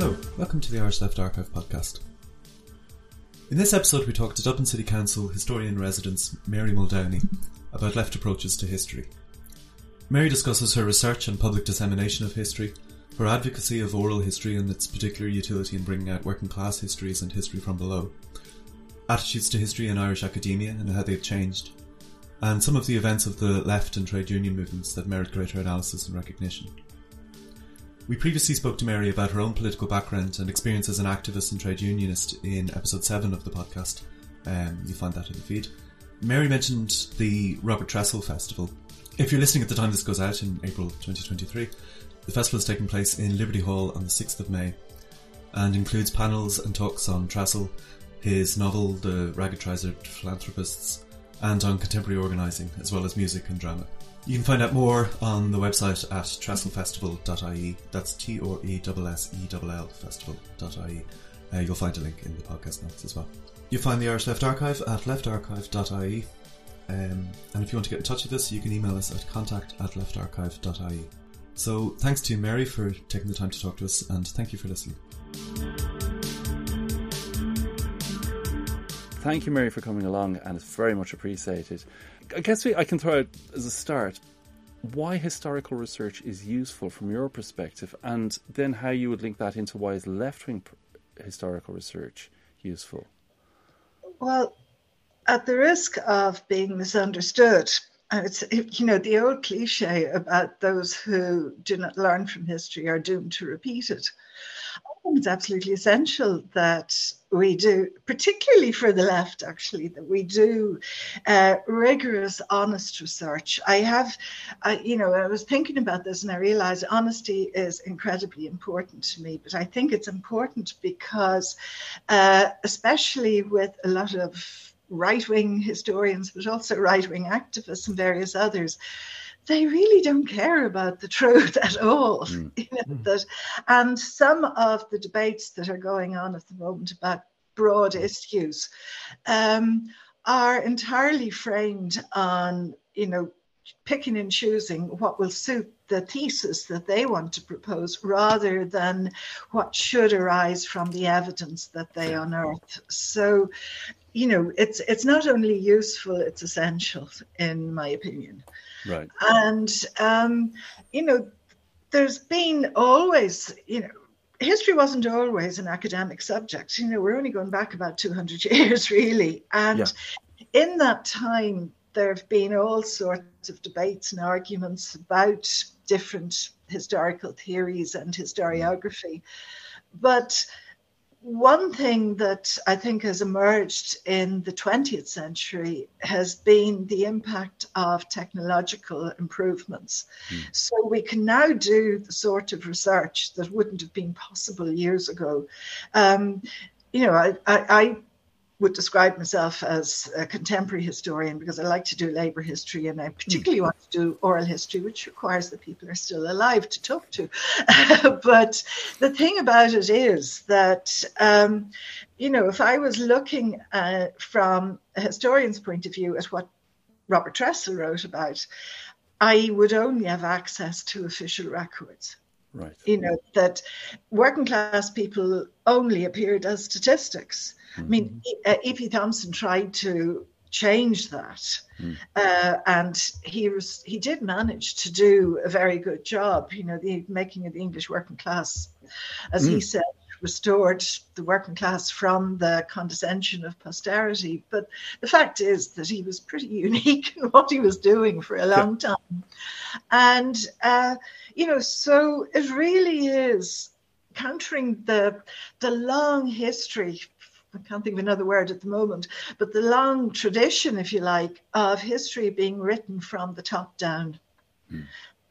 Hello, welcome to the Irish Left Archive podcast. In this episode, we talk to Dublin City Council historian in residence Mary Muldowney about left approaches to history. Mary discusses her research and public dissemination of history, her advocacy of oral history and its particular utility in bringing out working class histories and history from below, attitudes to history in Irish academia and how they've changed, and some of the events of the left and trade union movements that merit greater analysis and recognition. We previously spoke to Mary about her own political background and experience as an activist and trade unionist in episode 7 of the podcast. Um, you'll find that in the feed. Mary mentioned the Robert Tressell Festival. If you're listening at the time this goes out in April 2023, the festival is taking place in Liberty Hall on the 6th of May and includes panels and talks on Tressell, his novel The Ragged Trousered Philanthropists, and on contemporary organising, as well as music and drama. You can find out more on the website at tressellfestival.ie. That's T R E S S E L L festival.ie. Uh, you'll find a link in the podcast notes as well. You'll find the Irish Left Archive at leftarchive.ie. Um, and if you want to get in touch with us, you can email us at contact at leftarchive.ie. So thanks to Mary for taking the time to talk to us, and thank you for listening. Thank you, Mary, for coming along, and it's very much appreciated. I guess we, I can throw out as a start why historical research is useful from your perspective, and then how you would link that into why is left wing historical research useful. Well, at the risk of being misunderstood, it's you know the old cliche about those who do not learn from history are doomed to repeat it. I it's absolutely essential that we do, particularly for the left, actually, that we do uh, rigorous, honest research. I have, uh, you know, I was thinking about this and I realized honesty is incredibly important to me, but I think it's important because, uh, especially with a lot of right wing historians, but also right wing activists and various others, they really don't care about the truth at all. Mm. You know, mm. that, and some of the debates that are going on at the moment about broad issues um, are entirely framed on, you know, picking and choosing what will suit the thesis that they want to propose rather than what should arise from the evidence that they unearth. So, you know, it's it's not only useful, it's essential, in my opinion. Right. And um, you know, there's been always, you know, history wasn't always an academic subject. You know, we're only going back about 200 years, really. And yeah. in that time, there have been all sorts of debates and arguments about different historical theories and historiography. But one thing that I think has emerged in the 20th century has been the impact of technological improvements. Mm. So we can now do the sort of research that wouldn't have been possible years ago. Um, you know, I, I, I would describe myself as a contemporary historian because I like to do labour history and I particularly mm. want to do oral history, which requires that people are still alive to talk to. but the thing about it is that, um, you know, if I was looking uh, from a historian's point of view at what Robert Tressell wrote about, I would only have access to official records. Right. You know, that working class people only appeared as statistics I mean, E.P. Uh, Thompson tried to change that, mm. uh, and he was he did manage to do a very good job. You know, the making of the English working class, as mm. he said, restored the working class from the condescension of posterity. But the fact is that he was pretty unique in what he was doing for a long yeah. time, and uh, you know, so it really is countering the the long history I can't think of another word at the moment, but the long tradition, if you like, of history being written from the top down. Mm.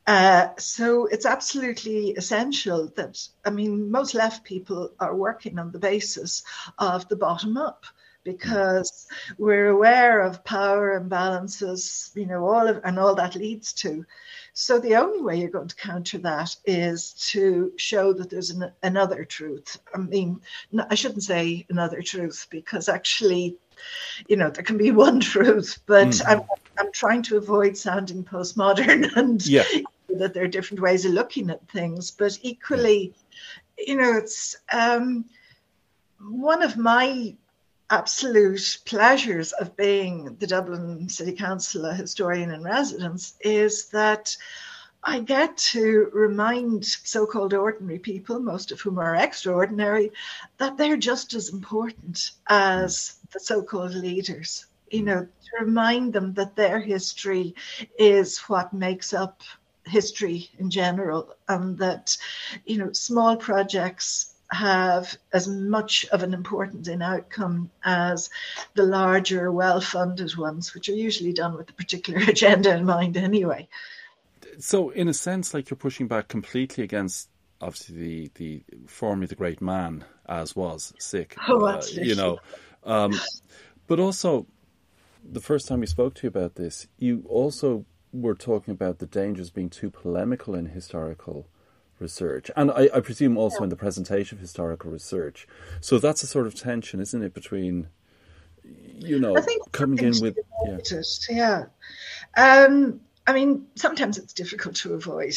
Uh, so it's absolutely essential that, I mean, most left people are working on the basis of the bottom up because we're aware of power imbalances, you know, all of, and all that leads to. So the only way you're going to counter that is to show that there's an, another truth. I mean, I shouldn't say another truth because actually, you know, there can be one truth, but mm. I'm, I'm trying to avoid sounding postmodern and yeah. that there are different ways of looking at things. But equally, you know, it's um, one of my absolute pleasures of being the Dublin City Council historian in residence is that I get to remind so called ordinary people, most of whom are extraordinary, that they're just as important as the so called leaders. You know, to remind them that their history is what makes up history in general, and that, you know, small projects have as much of an importance in outcome as the larger, well funded ones, which are usually done with a particular agenda in mind anyway. So, in a sense, like you're pushing back completely against obviously the, the formerly the great man as was sick, oh, uh, you know, um, but also the first time we spoke to you about this, you also were talking about the dangers being too polemical in historical research, and I, I presume also yeah. in the presentation of historical research. So that's a sort of tension, isn't it, between you know coming in with yeah. yeah. Um, I mean, sometimes it's difficult to avoid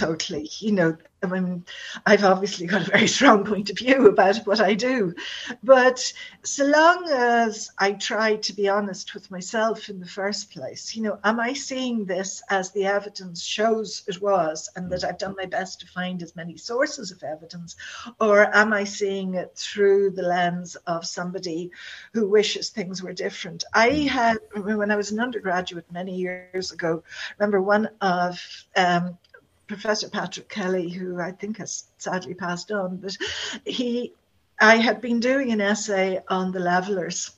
totally. You know, I mean, I've obviously got a very strong point of view about what I do, but so long as I try to be honest with myself in the first place, you know, am I seeing this as the evidence shows it was, and that I've done my best to find as many sources of evidence, or am I seeing it through the lens of somebody who wishes things were different? I had, when I was an undergraduate many years ago, remember one of um, Professor Patrick Kelly, who I think has sadly passed on, but he, I had been doing an essay on the levelers.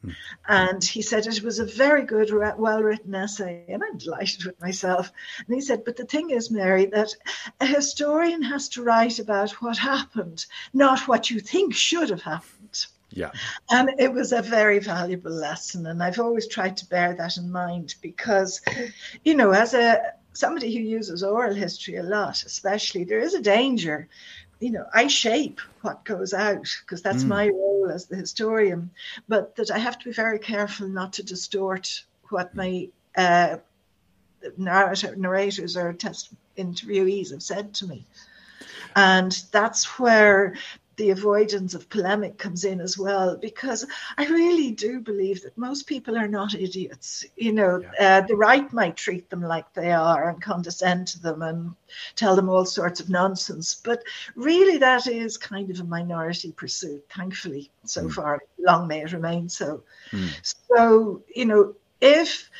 Hmm. And he said it was a very good, well written essay, and I'm delighted with myself. And he said, But the thing is, Mary, that a historian has to write about what happened, not what you think should have happened. Yeah. And it was a very valuable lesson. And I've always tried to bear that in mind because, you know, as a somebody who uses oral history a lot, especially, there is a danger. You know, I shape what goes out because that's mm. my role as the historian, but that I have to be very careful not to distort what my uh, narrator, narrators or test interviewees have said to me. And that's where the avoidance of polemic comes in as well, because I really do believe that most people are not idiots. You know, yeah. uh, the right might treat them like they are and condescend to them and tell them all sorts of nonsense, but really that is kind of a minority pursuit, thankfully, so mm. far. Long may it remain so. Mm. So, you know, if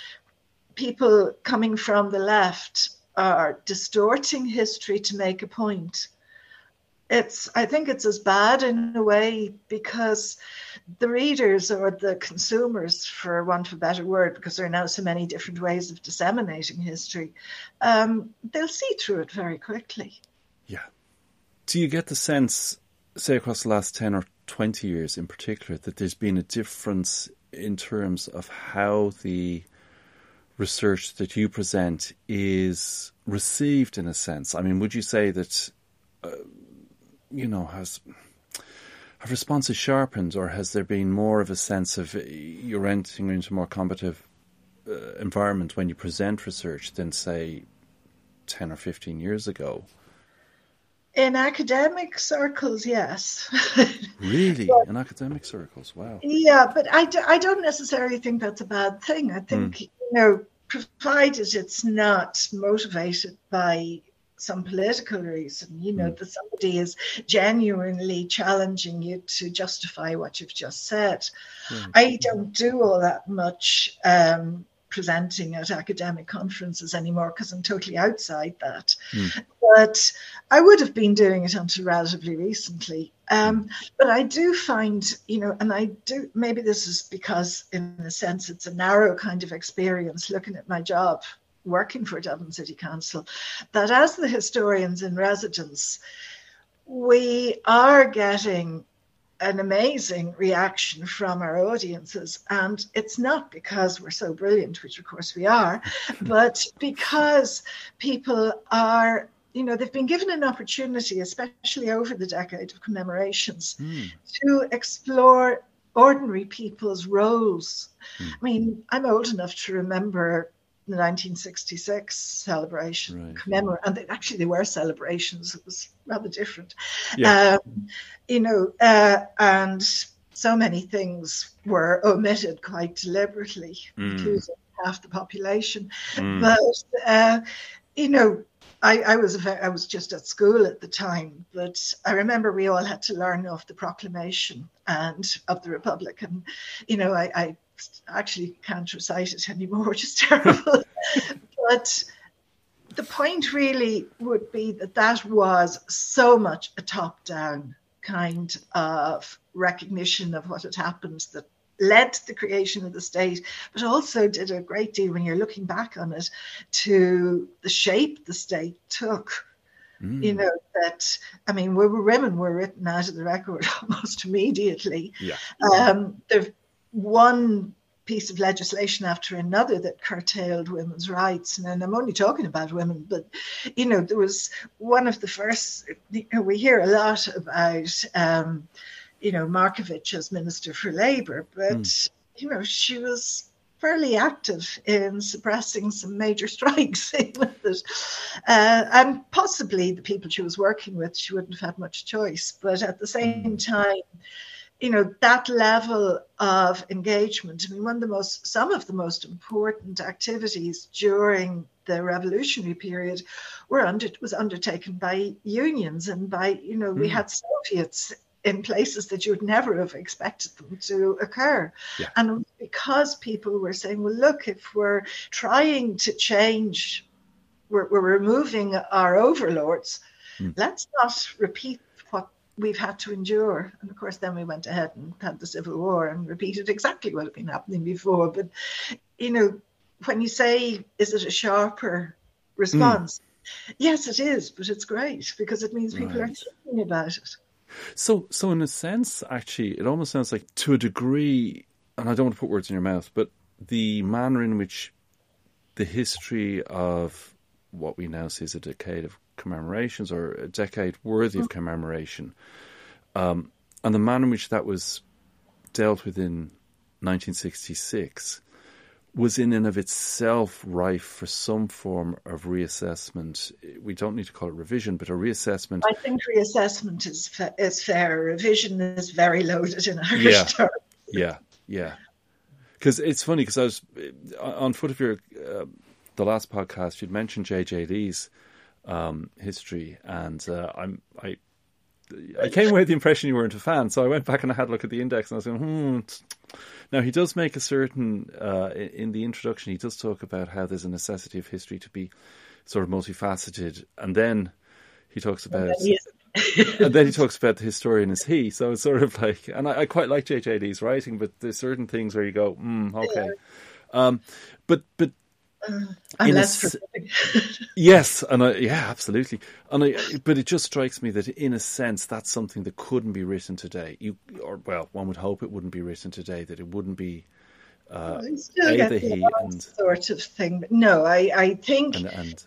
people coming from the left are distorting history to make a point, it's i think it's as bad in a way because the readers or the consumers for want of a better word because there are now so many different ways of disseminating history um, they'll see through it very quickly. Yeah. Do you get the sense say across the last 10 or 20 years in particular that there's been a difference in terms of how the research that you present is received in a sense? I mean would you say that uh, you know, has have responses sharpened, or has there been more of a sense of uh, you're entering into a more combative uh, environment when you present research than, say, ten or fifteen years ago? In academic circles, yes. really? but, in academic circles? Wow. Yeah, but I don't necessarily think that's a bad thing. I think, mm. you know, provided it's not motivated by some political reason, you know, mm. that somebody is genuinely challenging you to justify what you've just said. Mm. I don't do all that much um, presenting at academic conferences anymore because I'm totally outside that. Mm. But I would have been doing it until relatively recently. Um, hmm. but I do find, you know, and I do, maybe this is because, in a sense, it's a narrow kind of experience looking at my job working for Dublin City Council, that as the historians in residence, we are getting an amazing reaction from our audiences. And it's not because we're so brilliant, which of course we are, but because people are, you know, they've been given an opportunity, especially over the decade of commemorations, mm. to explore ordinary people's roles. Mm. I mean, I'm old enough to remember the 1966 celebration Right. commemorate, and they, actually they were celebrations. It was rather different, Yeah. um, you know, uh, and so many things were omitted quite deliberately, Mm. including half the population. Mm. But uh, you know, I, I was I was just at school at the time, but I remember we all had to learn of the Proclamation and of the Republic, and you know, I, I actually can't recite it anymore, which is terrible. but the point really would be that that was so much a top-down kind of recognition of what had happened that led to the creation of the state, but also did a great deal when you're looking back on it to the shape the state took. Mm. You know that I mean, we were women were written out of the record almost immediately. Yeah. Um, one piece of legislation after another that curtailed women's rights, and I'm only talking about women, but you know, there was one of the first. You know, we hear a lot about. Um, you know, Markievicz as Minister for Labour, but you know, she was fairly active in suppressing some major strikes it. Uh, and possibly the people she was working with, she wouldn't have had much choice. But at the same time, you know, that level of engagement, I mean, one of the most, some of the most important activities during the revolutionary period were under, was undertaken by unions and by, you know, we Mm. had Soviets in places that you would never have expected them to occur. Yeah. And because people were saying, well, look, if we're trying to change, we're, we're removing our overlords, Mm. let's not repeat we've had to endure. And of course, then we went ahead and had the Civil War and repeated exactly what had been happening before. But, you know, when you say, is it a sharper response? Hmm. Yes, it is, but it's great because it means people are thinking about it. So, so in a sense, actually, it almost sounds like, to a degree, and I don't want to put words in your mouth, but the manner in which the history of what we now see as a decade of commemorations, or a decade worthy of commemoration, um, and the manner in which that was dealt with in 1966 was in and of itself rife for some form of reassessment. We don't need to call it revision, but a reassessment I think reassessment is fa- is fair. Revision is very loaded in Irish Yeah. terms. Yeah, yeah. Because it's funny because I was uh, on foot of your uh, the last podcast you'd mentioned JJ Lee's um, history, and uh, I'm I I came away with the impression you weren't a fan, so I went back and I had a look at the index, and I was going, hmm. Now he does make a certain uh, in the introduction. He does talk about how there's a necessity of history to be sort of multifaceted, and then he talks about and then he talks about the historian as he. So it's sort of like, and I, I quite like JJ Lee's writing, but there's certain things where you go, mm, okay. Um, but but I'm a less yes, and I, yeah, absolutely. And I, but it just strikes me that in a sense that's something that couldn't be written today. You or well, one would hope it wouldn't be written today. That it wouldn't be uh, I still get the the he and- sort of thing. But no, I, I think and and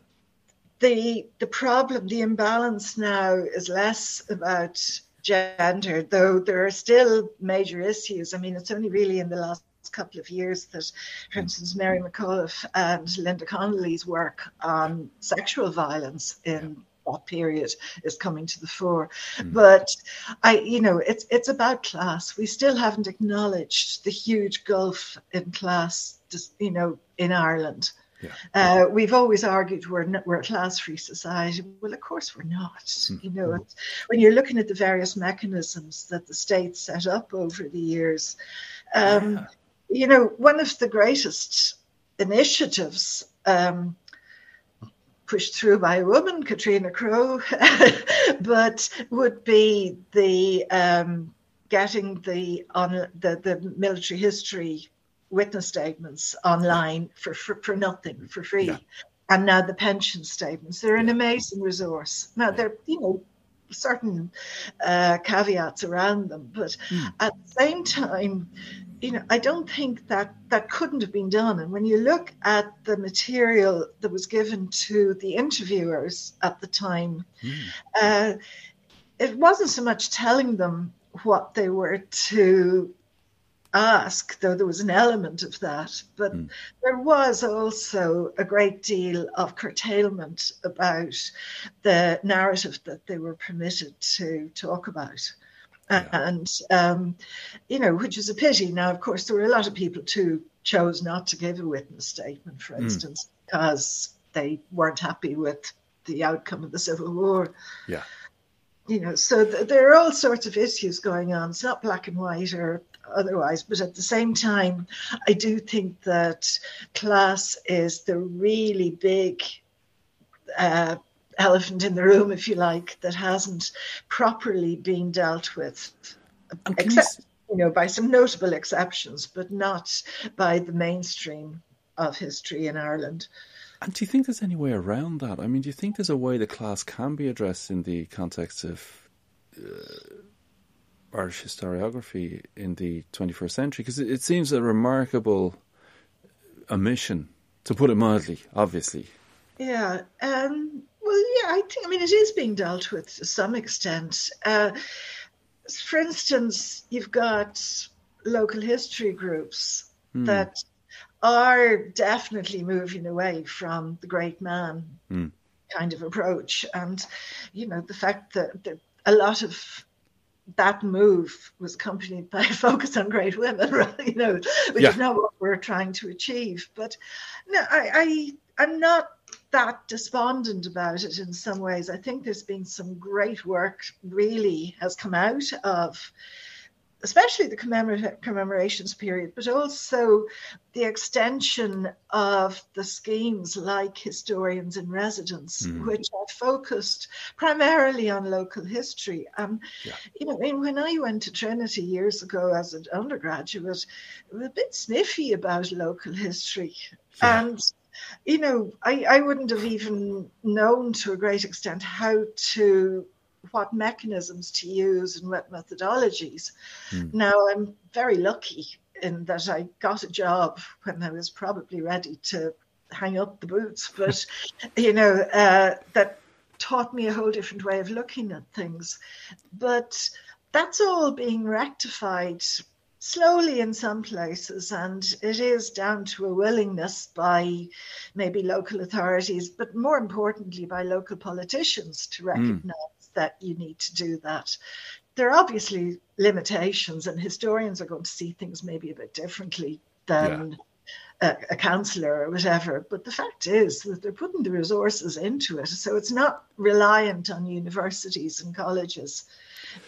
the the problem, the imbalance now is less about gender, though there are still major issues. I mean, it's only really in the last couple of years that, for instance, Mary McAuliffe and Linda Connolly's work on sexual violence in that period is coming to the fore. But I, you know, it's it's about class. We still haven't acknowledged the huge gulf in class, you know, in Ireland. Yeah. Uh, we've always argued we're not, we're a class-free society. Well, of course we're not. You know, it's, when you're looking at the various mechanisms that the state set up over the years, um, Yeah. You know, one of the greatest initiatives um, pushed through by a woman, Catriona Crowe, but would be the um, getting the on the, the military history witness statements online for for, for nothing for free. Yeah. And now the pension statements. They're an amazing resource. Now they're, you know, certain uh, caveats around them, but Mm. at the same time, you know, I don't think that that couldn't have been done. And when you look at the material that was given to the interviewers at the time, mm, uh, it wasn't so much telling them what they were to ask, though there was an element of that. But mm. there was also a great deal of curtailment about the narrative that they were permitted to talk about. Yeah. And, um, you know, which is a pity. Now, of course, there were a lot of people too chose not to give a witness statement, for mm. instance, because they weren't happy with the outcome of the Civil War. Yeah. You know, so th- there are all sorts of issues going on. It's not black and white or otherwise. But at the same time, I do think that class is the really big uh, elephant in the room, if you like, that hasn't properly been dealt with. Except, you know, by some notable exceptions, but not by the mainstream of history in Ireland. And do you think there's any way around that? I mean, do you think there's a way the class can be addressed in the context of uh, Irish historiography in the 21st century? Because it, it, seems a remarkable omission, to put it mildly, obviously. Yeah. Um, yeah, I think, I mean, it is being dealt with to some extent. Uh, for instance, you've got local history groups mm. that are definitely moving away from the great man mm. kind of approach. And, you know, the fact that, that a lot of that move was accompanied by a focus on great women, you know, which yeah. is not what we're trying to achieve. But no, I, I I'm not that despondent about it in some ways. I think there's been some great work really has come out of especially the commemora- commemorations period, but also the extension of the schemes like historians in residence, mm. which are focused primarily on local history. And yeah. you know, I mean, when I went to Trinity years ago as an undergraduate, I was a bit sniffy about local history, yeah. and you know, I, I wouldn't have even known to a great extent how to what mechanisms to use and what methodologies. Mm. Now, I'm very lucky in that I got a job when I was probably ready to hang up the boots, but you know, uh, that taught me a whole different way of looking at things. But that's all being rectified slowly in some places, and it is down to a willingness by maybe local authorities, but more importantly by local politicians to hmm. recognize mm. that you need to do that. There are obviously limitations, and historians are going to see things maybe a bit differently than. Yeah. A, a councillor or whatever. But the fact is that they're putting the resources into it. So it's not reliant on universities and colleges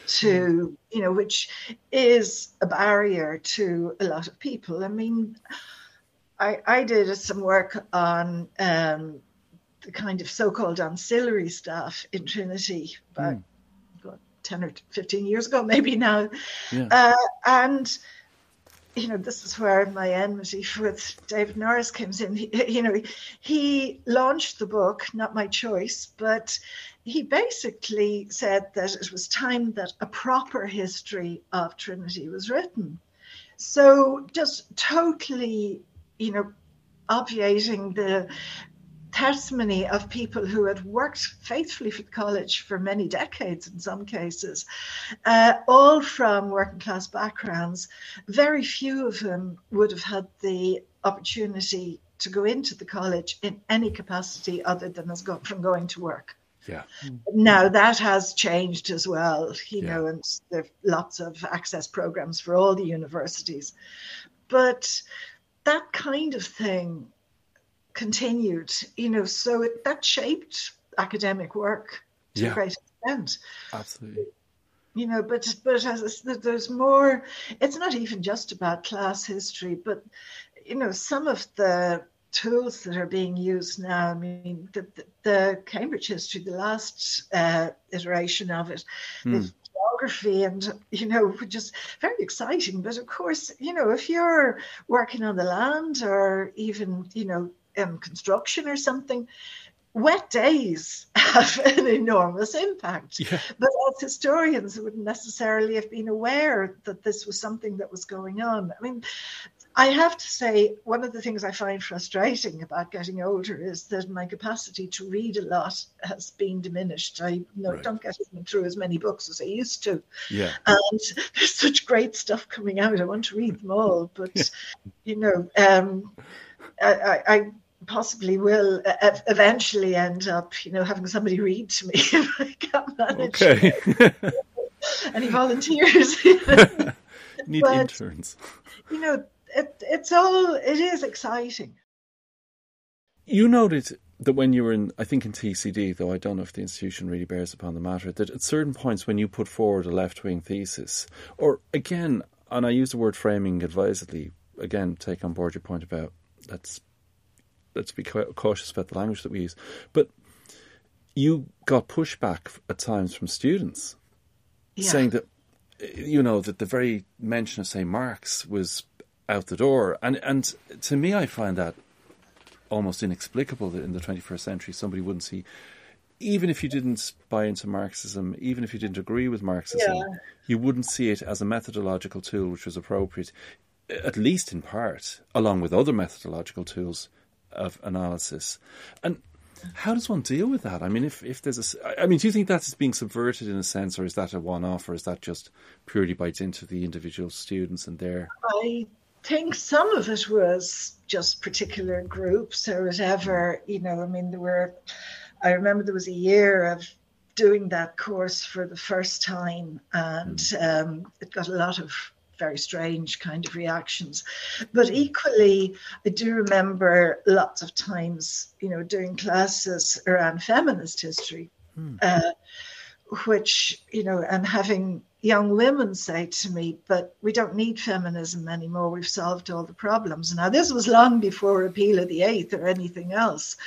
to, you know, which is a barrier to a lot of people. I mean, I, I did some work on um, the kind of so-called ancillary staff in Trinity about mm. 10 or 15 years ago, maybe now. Yeah. Uh, and you know, this is where my enmity with David Norris comes in. He, you know, he launched the book, not my choice, but he basically said that it was time that a proper history of Trinity was written. So just totally, you know, obviating the testimony of people who had worked faithfully for the college for many decades in some cases, uh, all from working class backgrounds. Very few of them would have had the opportunity to go into the college in any capacity other than as go- from going to work. Yeah. Now that has changed as well, you yeah. know, and there are lots of access programs for all the universities. But that kind of thing continued, you know, so it, that shaped academic work to yeah. a great extent. Absolutely. You know, but but as there's more. It's not even just about class history, but you know, some of the tools that are being used now. I mean, the, the, the Cambridge history, the last uh, iteration of it, mm. geography, and you know, which is very exciting. But of course, you know, if you're working on the land or even you know in construction or something, wet days have an enormous impact. Yeah. But as historians, wouldn't necessarily have been aware that this was something that was going on. I mean, I have to say, one of the things I find frustrating about getting older is that my capacity to read a lot has been diminished. I no, Right. don't get through as many books as I used to. Yeah. And there's such great stuff coming out. I want to read them all, but you know, um, I, I possibly will uh, eventually end up, you know, having somebody read to me if I can't manage. Okay. Any volunteers? Need But- interns. you know, it, it's all. It is exciting. You noted that when you were in, I think in TCD, though I don't know if the institution really bears upon the matter, that at certain points when you put forward a left wing thesis, or again, and I use the word framing advisedly, again, take on board your point about let's let's be cau- cautious about the language that we use, but you got pushback at times from students Yeah. saying that you know that the very mention of say Marx was out the door, and and to me, I find that almost inexplicable that in the 21st century somebody wouldn't see, even if you didn't buy into Marxism, even if you didn't agree with Marxism, Yeah. you wouldn't see it as a methodological tool which was appropriate, at least in part, along with other methodological tools of analysis. And how does one deal with that? I mean, if, if there's a, I mean, do you think that's being subverted in a sense, or is that a one-off, or is that just purely by dint of the individual students and their? I think some of it was just particular groups or whatever. You know, I mean, there were. I remember there was a year of doing that course for the first time, and um, it got a lot of very strange kind of reactions. But equally, I do remember lots of times, you know, doing classes around feminist history, uh, which, you know, and having young women say to me, but we don't need feminism anymore. We've solved all the problems. Now, this was long before repeal of the eighth or anything else.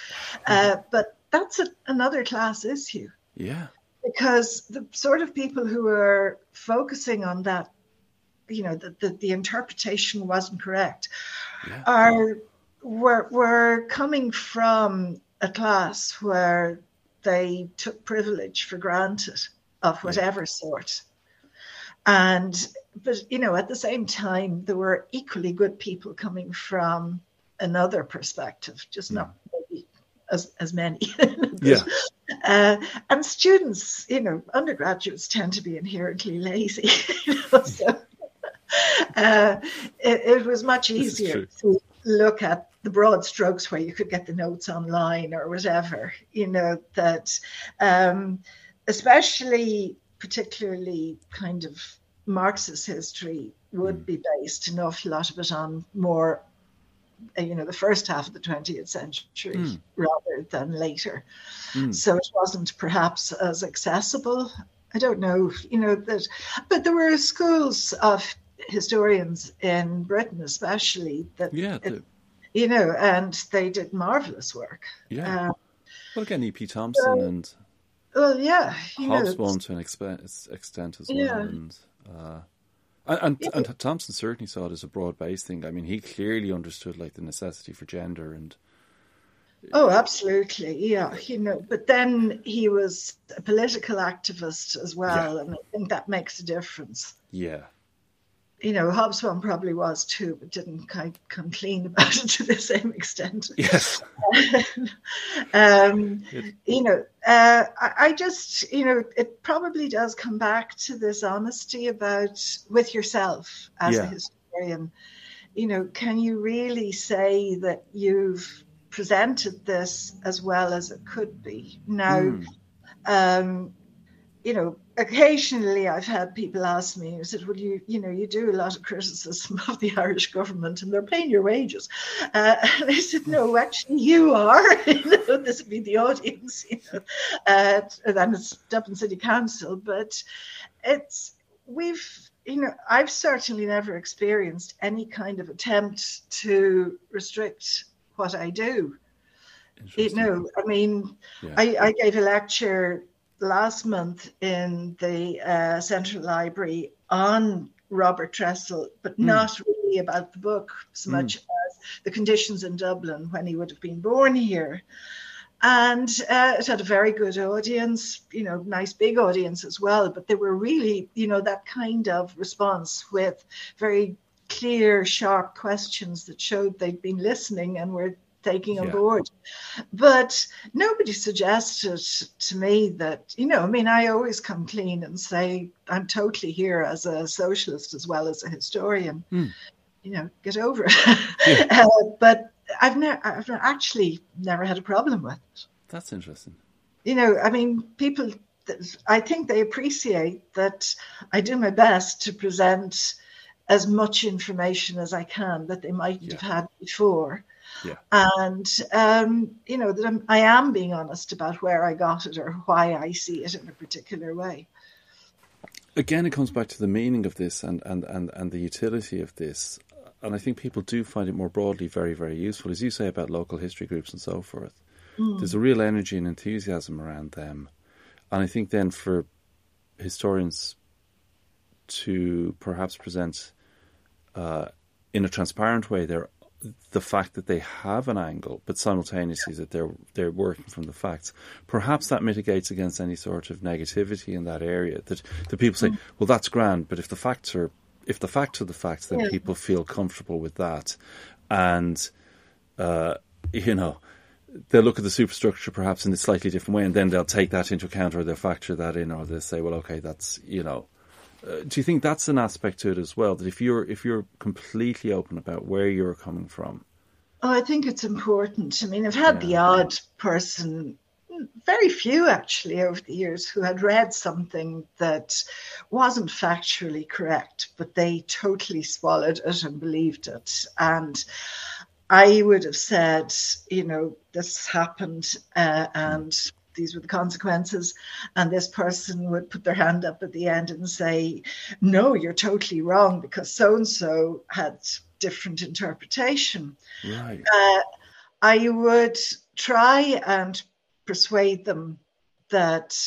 Uh, but that's a, another class issue Yeah, because the sort of people who are focusing on that, you know, that the, the interpretation wasn't correct, Yeah. are were were coming from a class where they took privilege for granted of whatever sort. And but you know, at the same time, there were equally good people coming from another perspective, just not maybe as as many. Yeah. Uh, and students, you know, undergraduates tend to be inherently lazy. You know, so uh, it, it was much easier to look at the broad strokes where you could get the notes online or whatever. You know that, um, especially particularly kind of Marxist history would be based an awful lot of it on more, you know, the first half of the 20th century Mm. rather than later. Mm. So it wasn't perhaps as accessible. I don't know, you know, that, but there were schools of historians in Britain, especially that, yeah, it- you know, and they did marvelous work. yeah. Uh, well, again, E.P. Thompson and well, yeah, you Hobsbawm to an expe- extent as well, Yeah. and uh, and, and and Thompson certainly saw it as a broad-based thing. I mean, he clearly understood like the necessity for gender and Oh, absolutely. Yeah. You know, but then he was a political activist as well. And I think that makes a difference. yeah, You know, Hobsbawm probably was too, but didn't kind come clean about it to the same extent. yes, um, you know, uh, I, I just, you know, it probably does come back to this honesty about with yourself as Yeah. a historian. You know, can you really say that you've presented this as well as it could be? Now, Mm. um, you know, occasionally I've had people ask me, I said, well, you, you know, you do a lot of criticism of the Irish government and they're paying your wages. Uh, and I said, no, actually you are, you know, this would be the audience, you know, uh, and it's Dublin City Council, but it's, we've, you know, I've certainly never experienced any kind of attempt to restrict what I do. You know, I mean, Yeah. I, I gave a lecture last month in the uh, Central Library on Robert Tressell, but Hmm. not really about the book so much as the conditions in Dublin when he would have been born here. And uh, it had a very good audience, you know, nice big audience as well. But they were really, you know, that kind of response with very clear, sharp questions that showed they'd been listening and were taking on Yeah. board. But nobody suggested to me that, you know, I mean, I always come clean and say I'm totally here as a socialist as well as a historian. Mm. You know, get over it. uh, but I've never, I've actually never had a problem with it. That's interesting. You know, I mean, people, I think they appreciate that I do my best to present as much information as I can that they mightn't Yeah. have had before. Yeah. And, um, you know, that I'm, I am being honest about where I got it or why I see it in a particular way. Again, it comes back to the meaning of this and, and, and, and the utility of this. And I think people do find it more broadly very, very useful, as you say about local history groups and so forth. There's a real energy and enthusiasm around them. And I think then for historians to perhaps present uh, in a transparent way their the fact that they have an angle, but simultaneously that they're they're working from the facts. Perhaps that mitigates against any sort of negativity in that area. That the people say, "Well, that's grand," but if the facts are if the facts are the facts, then Yeah. people feel comfortable with that, and uh, you know they'll look at the superstructure perhaps in a slightly different way, and then they'll take that into account, or they'll factor that in, or they'll say, "Well, okay, that's you know." Uh, do you think that's an aspect to it as well? That if you're if you're completely open about where you're coming from, Oh, I think it's important. I mean, I've had the odd person, very few actually, over the years, who had read something that wasn't factually correct, but they totally swallowed it and believed it. And I would have said, you know, this happened uh, and these were the consequences. And this person would put their hand up at the end and say, no, you're totally wrong because so and so had different interpretation right? uh, I would try and persuade them that,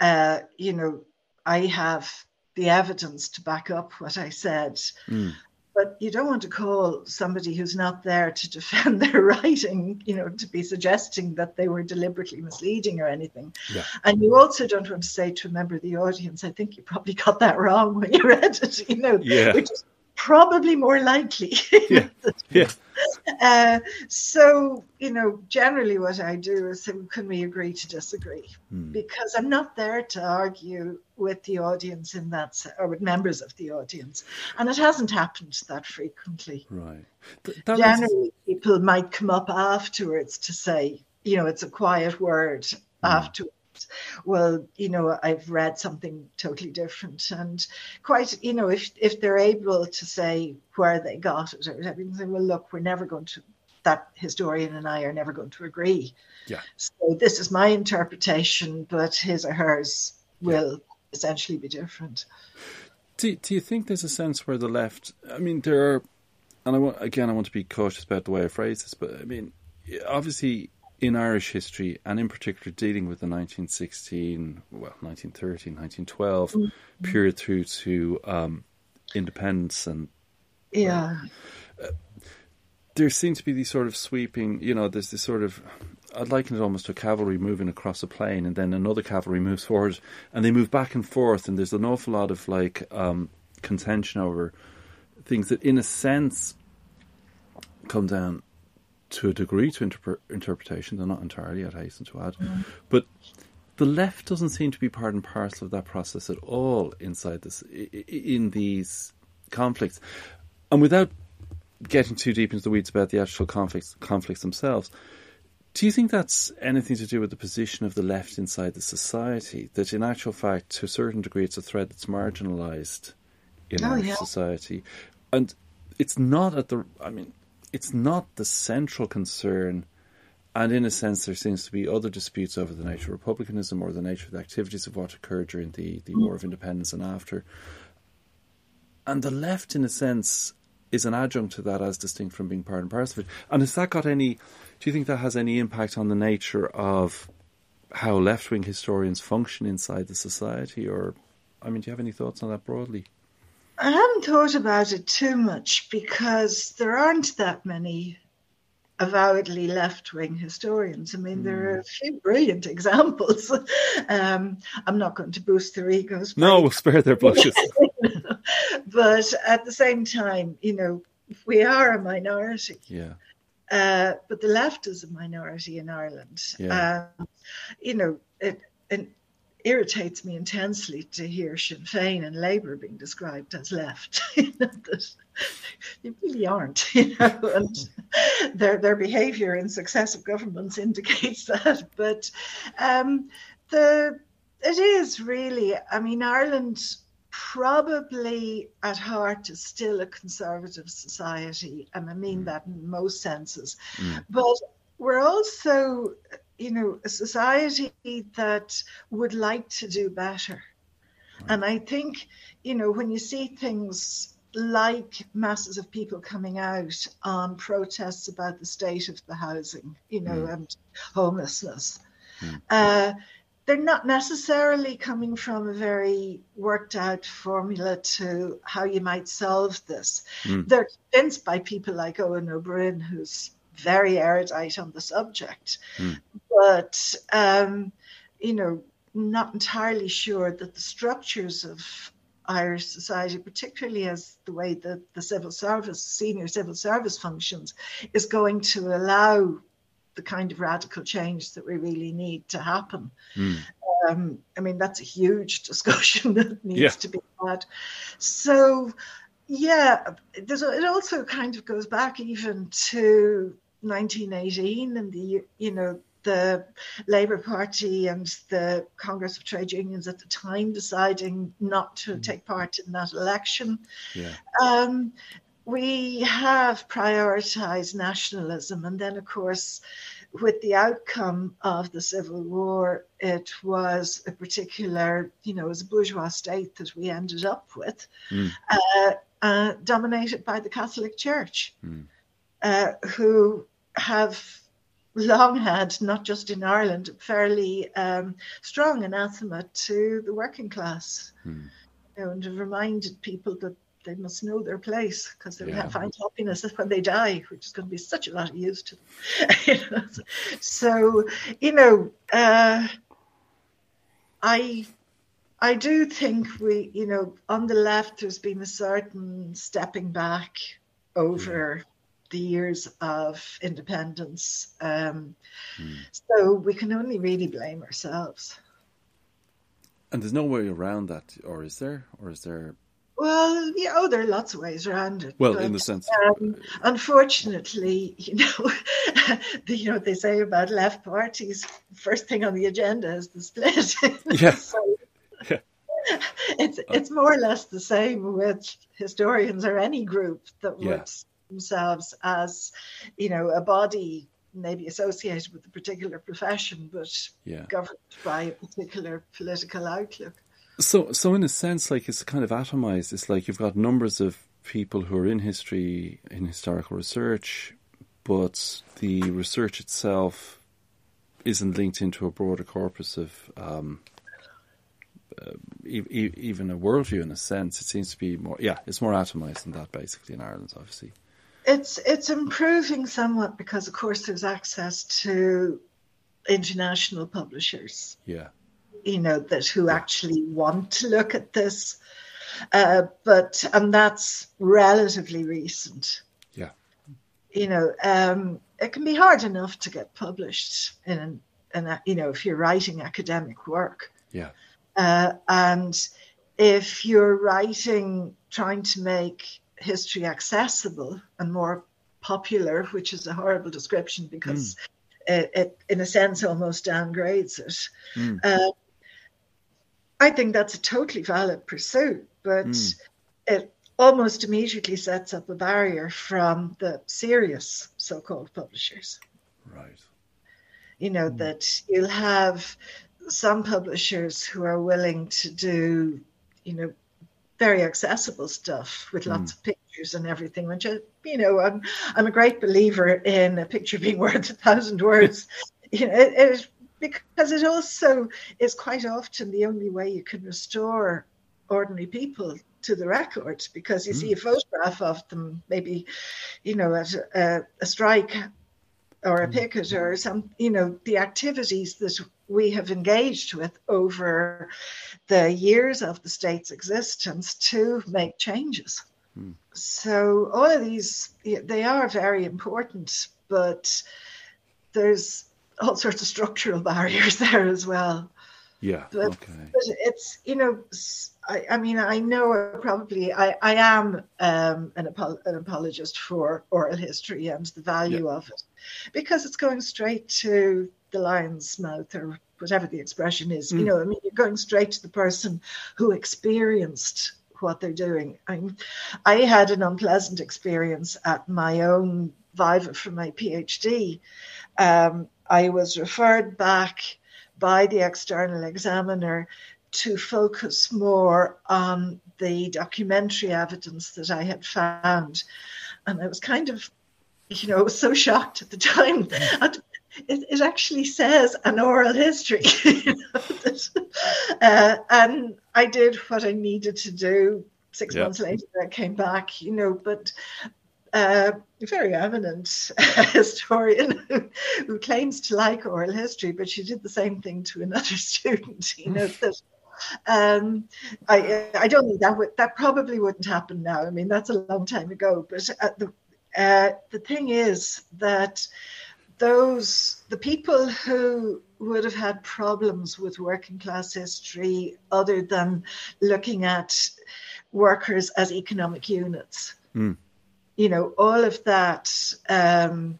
uh, you know, I have the evidence to back up what I said. Mm. But you don't want to call somebody who's not there to defend their writing, you know, to be suggesting that they were deliberately misleading or anything. Yeah. And you also don't want to say to a member of the audience, I think you probably got that wrong when you read it, you know, Yeah. which is probably more likely. Yeah. Yeah, Uh, so, you know, generally what I do is say, can we agree to disagree? Hmm. Because I'm not there to argue with the audience in that, or with members of the audience. And it hasn't happened that frequently. right. Th- that Generally, people might come up afterwards to say, you know, it's a quiet word afterwards. Well, you know, I've read something totally different, and quite, you know, if if they're able to say where they got it, or everything, say, well, look, we're never going to. That historian and I are never going to agree. Yeah. So this is my interpretation, but his or hers will essentially be different. Do, do you think there's a sense where the left? I mean, there are, and I want again, I want to be cautious about the way I phrase this, but I mean, obviously, in Irish history, and in particular, dealing with the 1916, well, 1913, 1912 period through to um, independence, and Yeah. there seems to be these sort of sweeping. You know, there's this sort of. I'd liken it almost to a cavalry moving across a plain, and then another cavalry moves forward, and they move back and forth, and there's an awful lot of like um, contention over things that, in a sense, come down to a degree to interpre- interpretation. They're not entirely, I'd hasten to add, mm. but the left doesn't seem to be part and parcel of that process at all inside this in these conflicts, and without getting too deep into the weeds about the actual conflicts conflicts themselves. Do you think that's anything to do with the position of the left inside the society? That in actual fact, to a certain degree, it's a thread that's marginalised in Oh, our yeah. society, and it's not at the. I mean, it's not the central concern. And in a sense, there seems to be other disputes over the nature of republicanism or the nature of the activities of what occurred during the, the mm. War of Independence and after. And the left, in a sense, is an adjunct to that as distinct from being part and parcel of it. And has that got any, do you think that has any impact on the nature of how left wing historians function inside the society? Or, I mean, do you have any thoughts on that broadly? I haven't thought about it too much because there aren't that many avowedly left wing historians. I mean, there are a few brilliant examples. Um, I'm not going to boost their egos. No, we'll spare their blushes. but at the same time, you know, we are a minority. Yeah. Uh, but the left is a minority in Ireland. Yeah. Um, you know, it, it irritates me intensely to hear Sinn Féin and Labour being described as left. you know, that they really aren't, you know, and their their behaviour in successive governments indicates that. But um, the it is really, I mean, Ireland probably at heart is still a conservative society, and I mean that in most senses. Mm. But we're also, you know, a society that would like to do better. And I think, you know, when you see things like masses of people coming out on protests about the state of the housing, you know, Mm. and homelessness, Mm. uh, they're not necessarily coming from a very worked out formula to how you might solve this. Mm. They're convinced by people like Owen O'Brien, who's very erudite on the subject, Mm. but, um, you know, not entirely sure that the structures of Irish society, particularly as the way that the civil service, senior civil service functions, is going to allow the kind of radical change that we really need to happen. Mm. Um, I mean, that's a huge discussion that needs Yeah. to be had. So, yeah, there's, it also kind of goes back even to 1918 and the, you know, the Labour Party and the Congress of Trade Unions at the time deciding not to take part in that election. Yeah. Um, we have prioritized nationalism, and then, of course, with the outcome of the Civil War, it was a particular, you know, it was a bourgeois state that we ended up with, Mm. uh, uh, dominated by the Catholic Church, Mm. uh, who have long had, not just in Ireland, a fairly um, strong anathema to the working class, Mm. you know, and have reminded people that they must know their place because they Yeah. will find happiness when they die, which is going to be such a lot of use to them. You know, so, you know, uh, I I do think we, you know, on the left, there's been a certain stepping back over the years of independence. Um, Mm. So we can only really blame ourselves. And there's no way around that, or is there? Or is there? Well, yeah, oh, there are lots of ways around it. Well, but, in the sense, um, unfortunately, you know, the, you know, they say about left parties, first thing on the agenda is the split. Yeah. so, Yeah. It's it's more or less the same with historians or any group that Yeah. would themselves as, you know, a body maybe associated with a particular profession, but yeah. governed by a particular political outlook. So, so in a sense, like it's kind of atomized. It's like you've got numbers of people who are in history, in historical research, but the research itself isn't linked into a broader corpus of um, uh, e- e- even a worldview. In a sense, it seems to be more. Yeah, it's more atomized than that, basically, in Ireland, obviously. It's it's improving somewhat because, of course, there's access to international publishers. Yeah, You know that who actually want to look at this, uh, but and that's relatively recent. yeah, You know, um, it can be hard enough to get published in an, in a, you know if you're writing academic work. yeah, Uh, and if you're writing, trying to make history accessible and more popular, which is a horrible description because it, it in a sense, almost downgrades it. Mm. Uh, I think that's a totally valid pursuit, but Mm. it almost immediately sets up a barrier from the serious so called publishers right. you know that you'll have some publishers who are willing to do you know very accessible stuff with hmm. lots of pictures and everything which I, you know i'm i'm a great believer in a picture being worth a thousand words. You know it, because it also is quite often the only way you can restore ordinary people to the record because you hmm. see a photograph of them maybe you know at a, a strike or a picket or some, you know, the activities that we have engaged with over the years of the state's existence to make changes. Mm. So all of these, they are very important, but there's all sorts of structural barriers there as well. Yeah. But, okay. but it's, you know, I, I, mean, I know probably I, I am um, an, apo- an, apologist for oral history and the value yeah. of it because it's going straight to the lion's mouth or whatever the expression is. Mm. You know, I mean, you're going straight to the person who experienced what they're doing. I, I had an unpleasant experience at my own Viva for my PhD. Um, I was referred back by the external examiner to focus more on the documentary evidence that I had found. And I was kind of, you know, was so shocked at the time. It, it, actually says an oral history. you know, that, uh, and I did what I needed to do. Six yep. months later, I came back, you know, but uh, a very eminent historian who, who, claims to like oral history, but she did the same thing to another student. You know that. Um, I I don't think that would that probably wouldn't happen now. I mean that's a long time ago. But uh, the uh, the thing is that those the people who would have had problems with working class history other than looking at workers as economic units. Mm you know, all of that, um,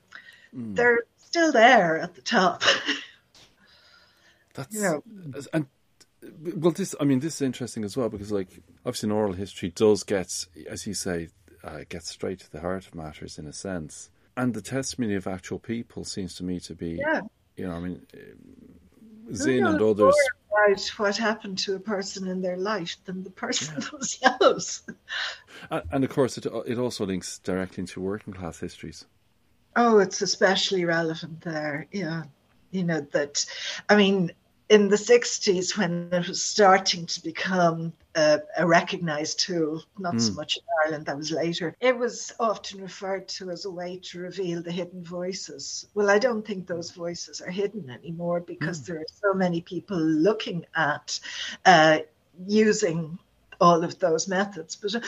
mm. they're still there at the top. That's, you know. and well, this, I mean, this is interesting as well because, like, obviously, an oral history does get, as you say, uh, gets straight to the heart of matters in a sense. And the testimony of actual people seems to me to be, yeah. you know, I mean, Zinn and others about what happened to a person in their life than the person yeah. themselves. And, and, of course, it it also links directly into working class histories. Oh, it's especially relevant there. Yeah, you know that. I mean, in the 60s when it was starting to become a, a recognized tool, not mm. so hmm. much in Ireland, that was later, it was often referred to as a way to reveal the hidden voices. Well, I don't think those voices are hidden anymore because mm. there are so many people looking at uh, using all of those methods. But,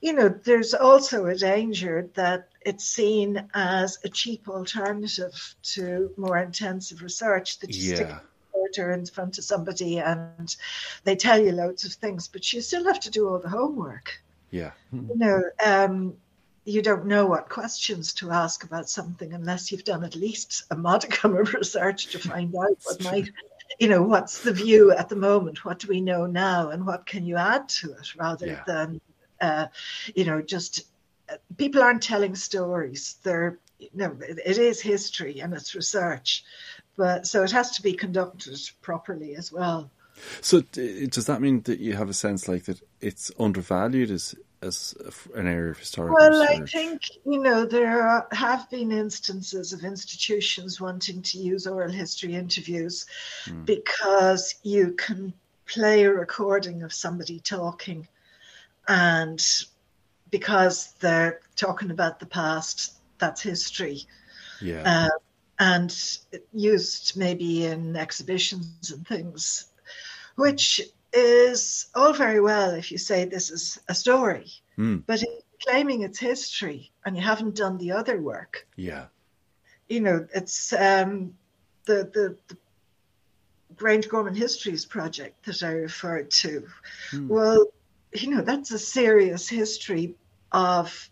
you know, there's also a danger that it's seen as a cheap alternative to more intensive research that you yeah. stick reporter in front of somebody and they tell you loads of things, but you still have to do all the homework. Yeah. You know, um, you don't know what questions to ask about something unless you've done at least a modicum of research to find out what might, you know, what's the view at the moment, what do we know now, and what can you add to it rather yeah. than, uh, you know, just uh, people aren't telling stories. They're, you know, it is history and it's research, but so it has to be conducted properly as well. So does that mean that you have a sense like that it's undervalued as as an area of historical well, research? I think you know there are, have been instances of institutions wanting to use oral history interviews mm. because you can play a recording of somebody talking, and because they're talking about the past, that's history. Yeah. Uh, and used maybe in exhibitions and things, which is all very well if you say this is a story, mm. but claiming its history and you haven't done the other work. Yeah. You know, it's um, the, the, the Grangegorman Histories project that I referred to. Mm. Well, you know, that's a serious history of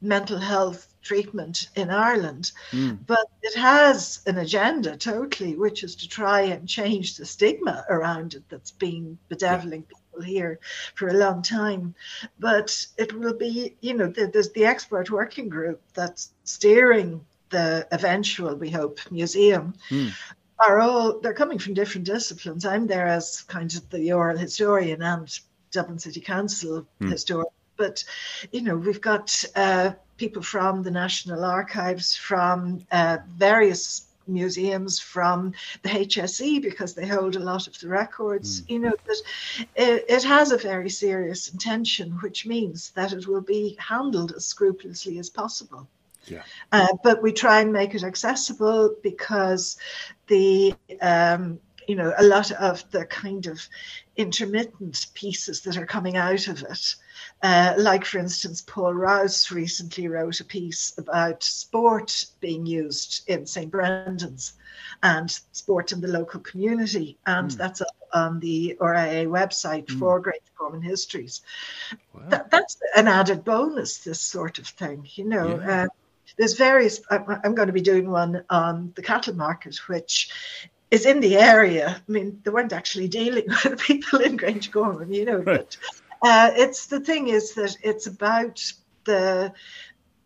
mental health treatment in Ireland. Mm. But it has an agenda totally, which is to try and change the stigma around it that's been bedeviling yeah. people here for a long time. But it will be, you know, there's the expert working group that's steering the eventual, we hope, museum. Mm. Are all they're coming from different disciplines. I'm there as kind of the oral historian and Dublin City Council mm. historian but you know we've got uh, people from the National Archives, from uh, various museums, from the HSE, because they hold a lot of the records. Mm. You know, that it, it, has a very serious intention, which means that it will be handled as scrupulously as possible. Yeah. Uh, but we try and make it accessible because the um, you know a lot of the kind of intermittent pieces that are coming out of it. Uh, like, for instance, Paul Rouse recently wrote a piece about sport being used in St. Brendan's and sport in the local community. And mm. that's up on the RIA website mm. for Common Histories. Wow. That, that's an added bonus, this sort of thing, you know. Yeah. Uh, there's various, I'm going to be doing one on the cattle market, which is in the area. I mean, they weren't actually dealing with people in Grangegorman, you know, right. but uh, it's the thing is that it's about the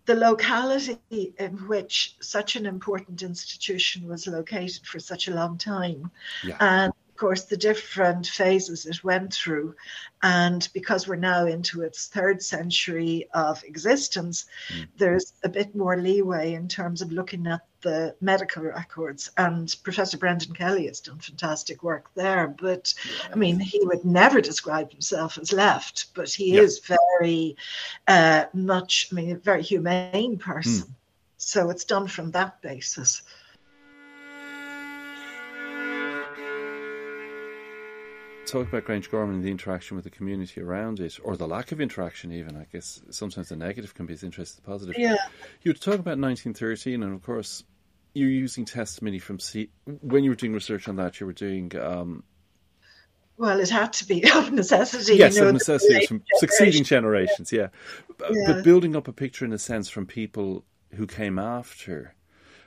the locality in which such an important institution was located for such a long time, yeah. and course, the different phases it went through. And because we're now into its third century of existence, mm. there's a bit more leeway in terms of looking at the medical records. And Professor Brendan Kelly has done fantastic work there. But I mean, he would never describe himself as left, but he is very uh, much, I mean, a very humane person. Mm. So it's done from that basis. Talk about Grangegorman and the interaction with the community around it, or the lack of interaction, even. I guess sometimes the negative can be as interesting as the positive. Yeah. You talk about 1913, and of course, you're using testimony from C- when you were doing research on that. You were doing. Um, well, it had to be of necessity. Yes, you know, of necessity from succeeding generations. Yeah. yeah. but building up a picture in a sense from people who came after.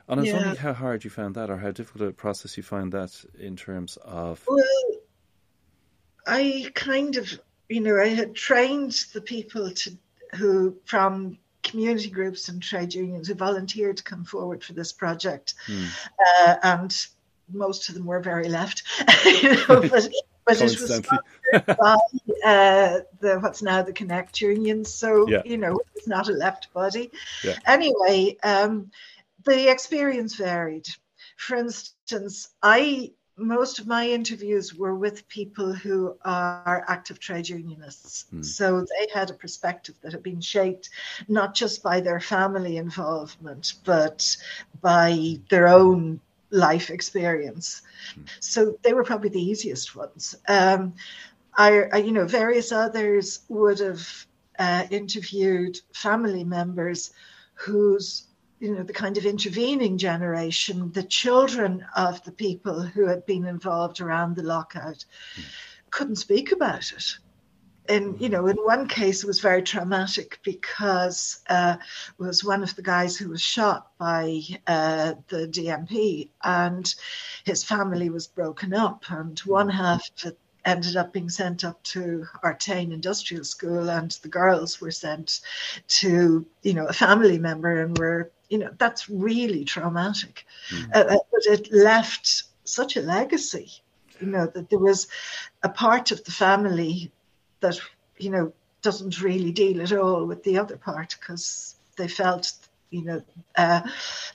And I was yeah. wondering how hard you found that, or how difficult a process you find that in terms of. Well, I kind of, you know, I had trained the people to who from community groups and trade unions who volunteered to come forward for this project, hmm. uh, and most of them were very left. you know, but, but it was by uh, the what's now the Connect Union, so yeah. you know it's not a left body. Yeah. Anyway, um, the experience varied. For instance, I most of my interviews were with people who are active trade unionists. Mm. So they had a perspective that had been shaped not just by their family involvement, but by their own life experience. Mm. So they were probably the easiest ones. Um, I, I, you know, various others would have uh, interviewed family members whose you know, the kind of intervening generation, the children of the people who had been involved around the lockout, mm. couldn't speak about it. And you know, in one case, it was very traumatic because uh, was one of the guys who was shot by uh, the DMP, and his family was broken up, and one half ended up being sent up to Artane Industrial School, and the girls were sent to, you know, a family member and were you know that's really traumatic mm. uh, but it left such a legacy you know that there was a part of the family that you know doesn't really deal at all with the other part because they felt you know uh,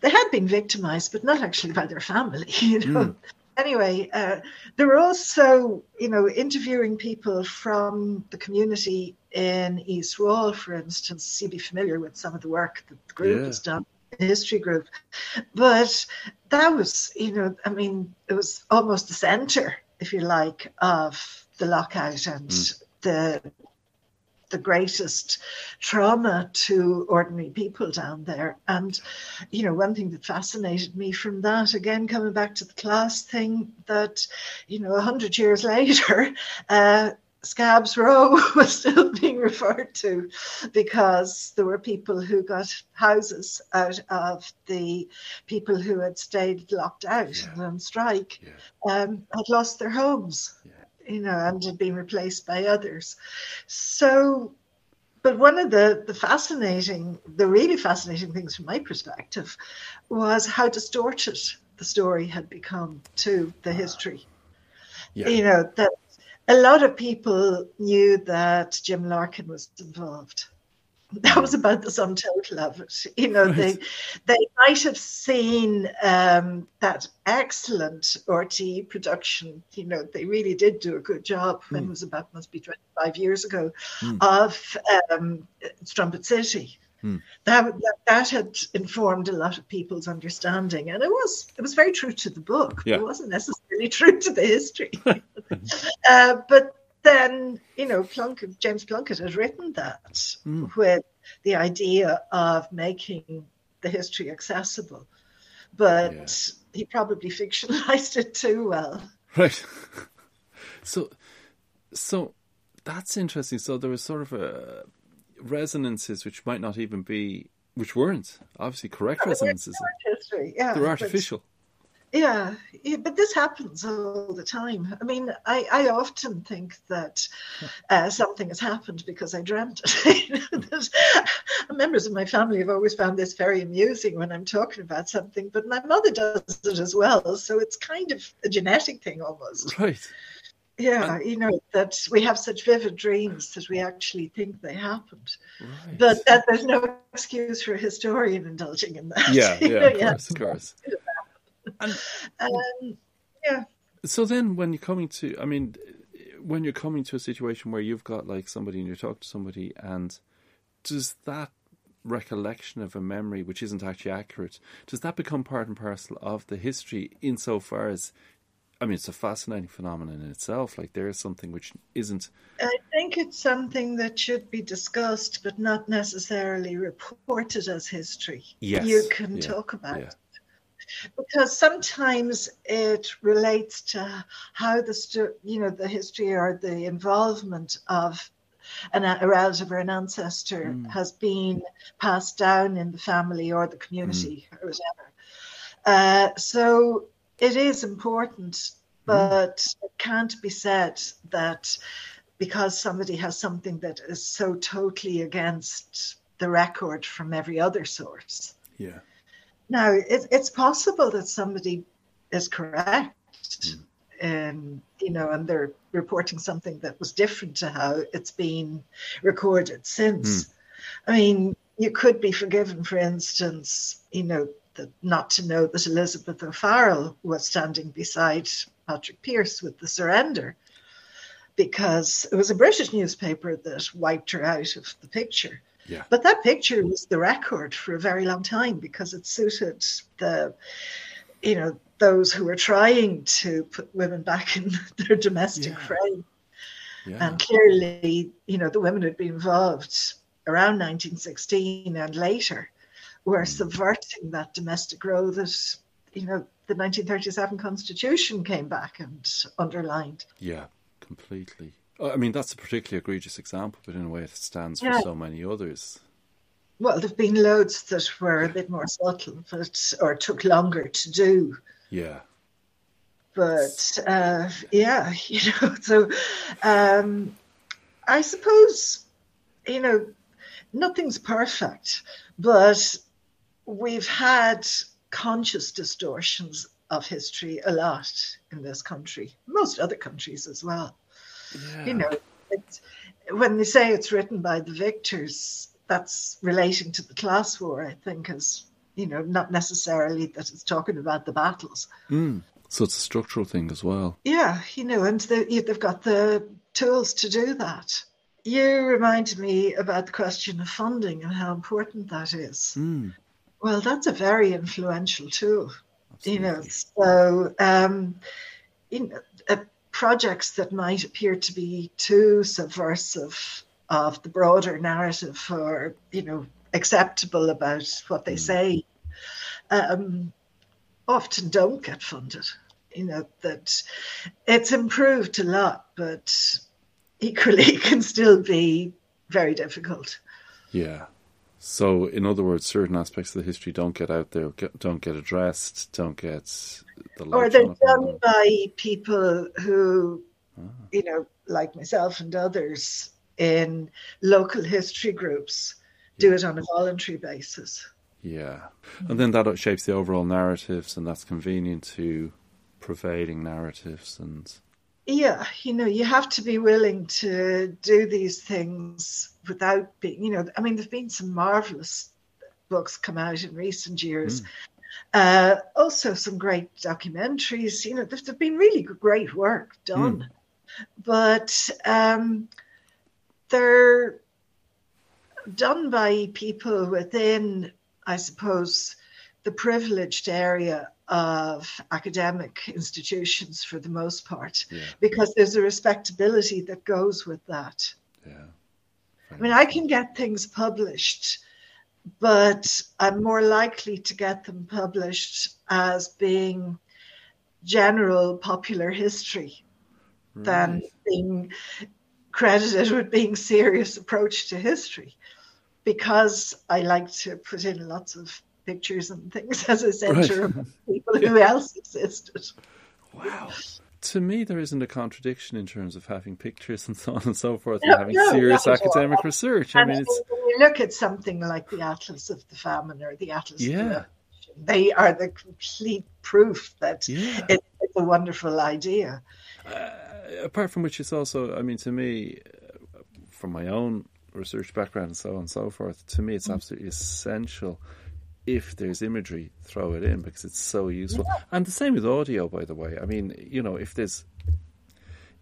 they had been victimized but not actually by their family you know mm. anyway uh, there were also you know interviewing people from the community in east wall for instance you'd be familiar with some of the work that the group yeah. has done history group. But that was, you know, I mean, it was almost the center, if you like, of the lockout and mm. the the greatest trauma to ordinary people down there. And, you know, one thing that fascinated me from that, again, coming back to the class thing, that, you know, a hundred years later, uh, Scabs Row was still being referred to because there were people who got houses out of the people who had stayed locked out yeah. on strike, yeah. um, had lost their homes, yeah. you know, and had been replaced by others. So, but one of the, the fascinating, the really fascinating things from my perspective was how distorted the story had become to the history. Yeah. You know, that a lot of people knew that Jim Larkin was involved. That was about the sum total of it. You know, right. they they might have seen um, that excellent RTE production. You know, they really did do a good job. Mm. When it was about must be twenty five years ago mm. of um, Strumpet City. That, that that had informed a lot of people's understanding, and it was it was very true to the book. Yeah. It wasn't necessarily true to the history. uh, but then, you know, Plunkett, James Plunkett had written that with the idea of making the history accessible, but Yeah. he probably fictionalized it too well. Right. so, so that's interesting. So there was sort of a resonances which might not even be, which weren't obviously correct resonances. History, yeah, They're but- artificial. Yeah, yeah, but this happens all the time. I mean, I, I often think that uh, something has happened because I dreamt it. Know, that- members of my family have always found this very amusing when I'm talking about something, but my mother does it as well. So it's kind of a genetic thing almost. Right. Yeah, you know, that we have such vivid dreams that we actually think they happened. Right. But that there's no excuse for a historian indulging in that. yeah, yeah, know, of course, of course. And Um, yeah. so then, when you're coming to, I mean, when you're coming to a situation where you've got like somebody and you're talking to somebody, and does that recollection of a memory which isn't actually accurate, does that become part and parcel of the history insofar as, I mean, it's a fascinating phenomenon in itself. Like there is something which isn't, I think it's something that should be discussed, but not necessarily reported as history. Yes, You can yeah, talk about yeah. it. Because sometimes it relates to how the you know the history or the involvement of an, a relative or an ancestor Mm. has been passed down in the family or the community or whatever. Uh, so it is important, mm-hmm. but it can't be said that because somebody has something that is so totally against the record from every other source. yeah, Now, it, it's possible that somebody is correct, hmm. and you know, and they're reporting something that was different to how it's been recorded since. Hmm. I mean, you could be forgiven, for instance, you know, not to know that Elizabeth O'Farrell was standing beside Patrick Pearse with the surrender, because it was a British newspaper that wiped her out of the picture. yeah, But that picture was the record for a very long time because it suited the, you know, those who were trying to put women back in their domestic Yeah. frame. yeah, And clearly, you know, the women who'd been involved around 1916 and later were subverting that domestic role that, you know, the 1937 Constitution came back and underlined. yeah, completely. I mean, that's a particularly egregious example, but in a way, it stands Yeah. for so many others. Well, there've been loads that were a bit more subtle, but or took longer to do. Yeah, but uh, yeah, you know, so um, I suppose you know nothing's perfect, but we've had conscious distortions of history a lot in this country, most other countries as well. yeah. You know, it's, when they say it's written by the victors, that's relating to the class war, I think, is you know not necessarily that it's talking about the battles. Mm. So it's a structural thing as well. Yeah, you know, and they, they've got the tools to do that. You reminded me about the question of funding and how important that is. Mm. Well, that's a very influential tool, you know. So, um, you know, uh, projects that might appear to be too subversive of the broader narrative or, you know, acceptable about what they say, um, often don't get funded. You know, that it's improved a lot, but equally it can still be very difficult. Yeah. So, in other words, certain aspects of the history don't get out there, get, don't get addressed, don't get the or they're done by people who, Ah. you know, like myself and others in local history groups, do it on a voluntary basis. Yeah. And then that shapes the overall narratives, and that's convenient to prevailing narratives. And Yeah, you know, you have to be willing to do these things without being, you know, I mean, there've been some marvelous books come out in recent years. Uh, also, some great documentaries. You know, there's, there's been really great work done, but um, they're done by people within, I suppose, the privileged area of academic institutions for the most part, Yeah. because there's a respectability that goes with that. Yeah. I mean, I can get things published, but I'm more likely to get them published as being general popular history than being credited with being serious approach to history because I like to put in lots of pictures and things as a center Right. of people who else existed. Wow. To me, there isn't a contradiction in terms of having pictures and so on and so forth, and having no, serious all. academic research. I mean, it's when you look at something like the Atlas of the Famine or the Atlas of the Yeah. Revolution, they are the complete proof that yeah. it, it's a wonderful idea. Uh, apart from which, it's also, I mean, to me, uh, from my own research background and so on and so forth, to me, it's absolutely essential. If there's imagery, throw it in because it's so useful. And the same with audio, by the way. I mean, you know, if there's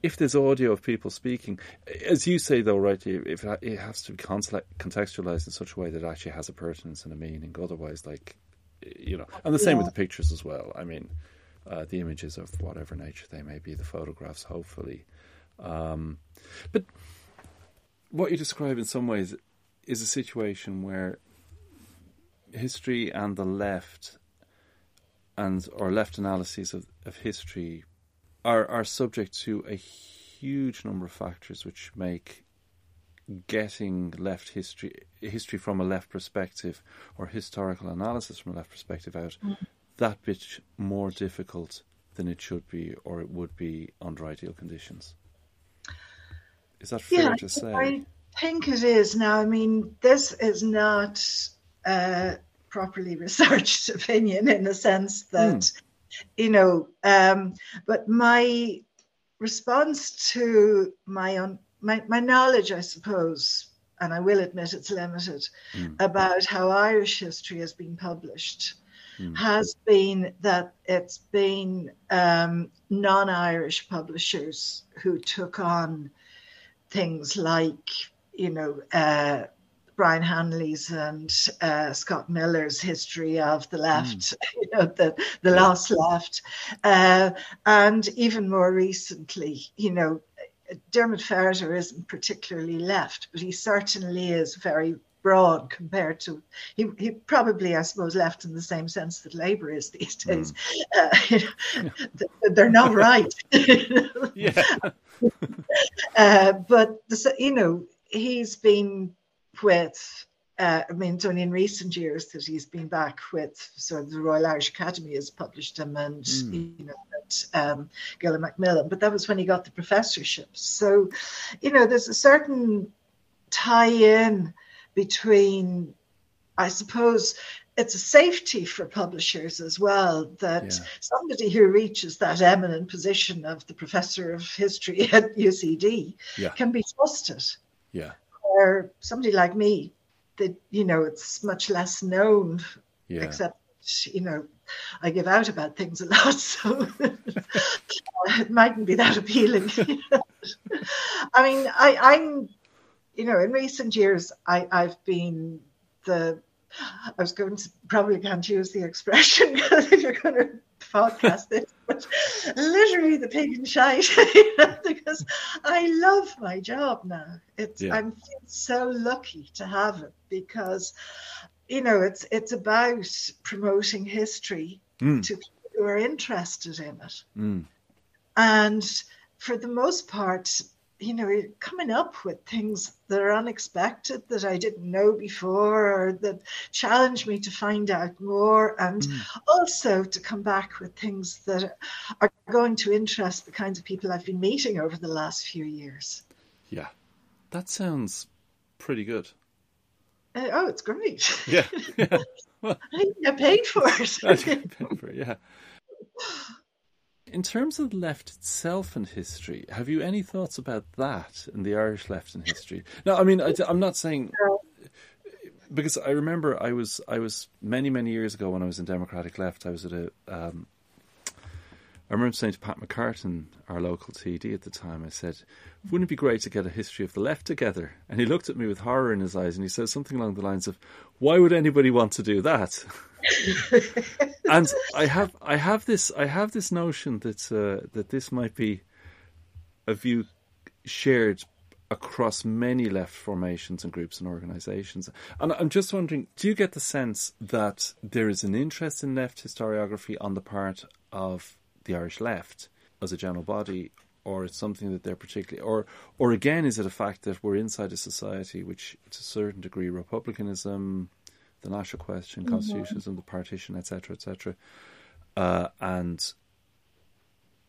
if there's audio of people speaking, as you say though, right, if it has to be contextualized in such a way that it actually has a pertinence and a meaning. Otherwise, like, you know, and the same with the pictures as well. I mean, uh, the images of whatever nature they may be, the photographs, hopefully. Um, but what you describe in some ways is a situation where history and the left and or left analyses of, of history are are subject to a huge number of factors which make getting left history history from a left perspective or historical analysis from a left perspective out mm. that bit more difficult than it should be or it would be under ideal conditions. Is that fair Yeah, to say? I think it is. Now, I mean, this is not properly researched opinion in the sense that, you know, um, but my response to my own, my, my knowledge, I suppose, and I will admit it's limited, about how Irish history has been published has been that it's been um, non Irish publishers who took on things like, you know, uh, Brian Hanley's and uh, Scott Millar's history of the left, you know, the, the lost left. Uh, and even more recently, you know, Diarmaid Ferriter isn't particularly left, but he certainly is very broad compared to he, he probably I suppose left in the same sense that Labour is these days. Uh, you know, they're not right. yeah. Uh, but the, you know he's been with. Uh, I mean, it's only in recent years that he's been back with. So the Royal Irish Academy has published him, and you know that um, Gill and Macmillan. But that was when he got the professorship. So, you know, there's a certain tie-in between, I suppose, it's a safety for publishers as well that Yeah. somebody who reaches that eminent position of the professor of history at UCD Yeah. can be trusted. Yeah. Or somebody like me, that you know, it's much less known, Yeah. except you know, I give out about things a lot, so it mightn't be that appealing. I mean, I, I'm, you know, in recent years, I, I've been the. I was going to probably can't use the expression because if you're going to podcast this, but literally the pig in shite you know, because I love my job now. It's Yeah. I'm so lucky to have it because you know it's it's about promoting history Mm. to people who are interested in it. Mm. And for the most part, you know, coming up with things that are unexpected that I didn't know before or that challenge me to find out more, and also to come back with things that are going to interest the kinds of people I've been meeting over the last few years. Yeah. That sounds pretty good. Uh, oh, it's great. Yeah. yeah. I didn't get paid for it. yeah. In terms of the left itself and history, have you any thoughts about that and the Irish left in history? No, I mean, I, am not saying because I remember I was I was many many years ago when I was in Democratic Left. I was at a um, I remember saying to Pat McCartan, our local TD at the time, I said, wouldn't it be great to get a history of the left together? And he looked at me with horror in his eyes and he said something along the lines of, why would anybody want to do that? and I have, I have this, I have this notion that, uh, that this might be a view shared across many left formations and groups and organisations. And I'm just wondering, do you get the sense that there is an interest in left historiography on the part of the Irish left as a general body, or it's something that they're particularly, or or again, is it a fact that we're inside a society which, to a certain degree, republicanism, the national question, mm-hmm. constitutionalism, the partition, etc., etc., uh, and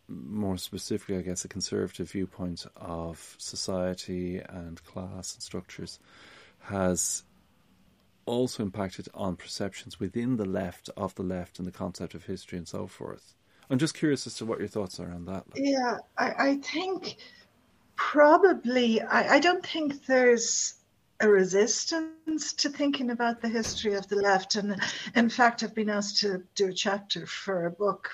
more specifically, I guess, a conservative viewpoint of society and class and structures has also impacted on perceptions within the left of the left and the concept of history and so forth. I'm just curious as to what your thoughts are on that. Yeah, I, I think probably, I, I don't think there's a resistance to thinking about the history of the left. And in fact, I've been asked to do a chapter for a book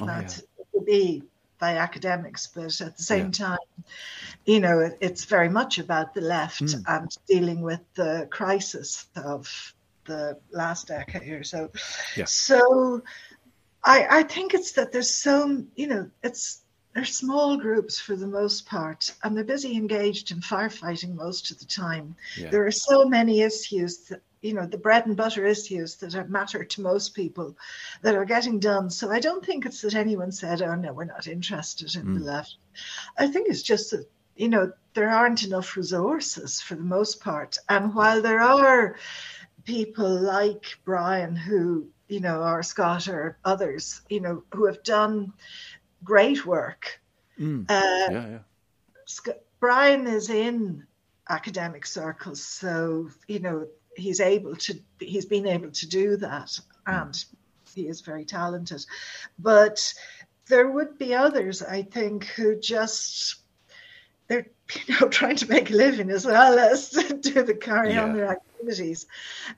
oh, that yeah. will be by academics, but at the same yeah. time, you know, it, it's very much about the left mm. and dealing with the crisis of the last decade or so. Yeah. So I, I think it's that there's so, you know, it's they're small groups for the most part, and they're busy engaged in firefighting most of the time. Yeah. There are so many issues that, you know, the bread and butter issues that matter to most people that are getting done. So I don't think it's that anyone said, oh, no, we're not interested in mm. the left. I think it's just that, you know, there aren't enough resources for the most part. And while there are people like Brian who you know, or Scott or others, you know, who have done great work. Mm. Uh, yeah, yeah. Brian is in academic circles, so you know he's able to. He's been able to do that, and he is very talented. But there would be others, I think, who just they're you know trying to make a living as well as do the carry yeah. on their activities,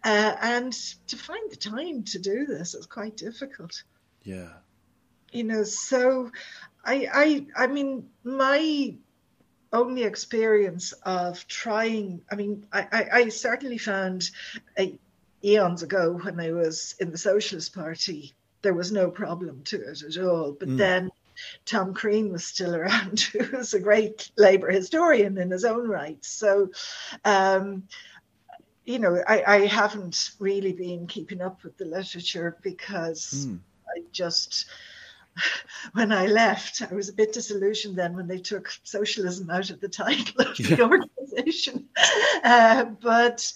uh, and to find the time to do this is quite difficult. Yeah, you know. So, I I I mean my only experience of trying. I mean, I I, I certainly found. A, eons ago when I was in the Socialist Party, there was no problem to it at all. But mm. then Tom Crean was still around, who was a great Labour historian in his own right. So, um, you know, I, I, haven't really been keeping up with the literature because mm. I just, when I left, I was a bit disillusioned then when they took socialism out of the title of the organization. Uh, but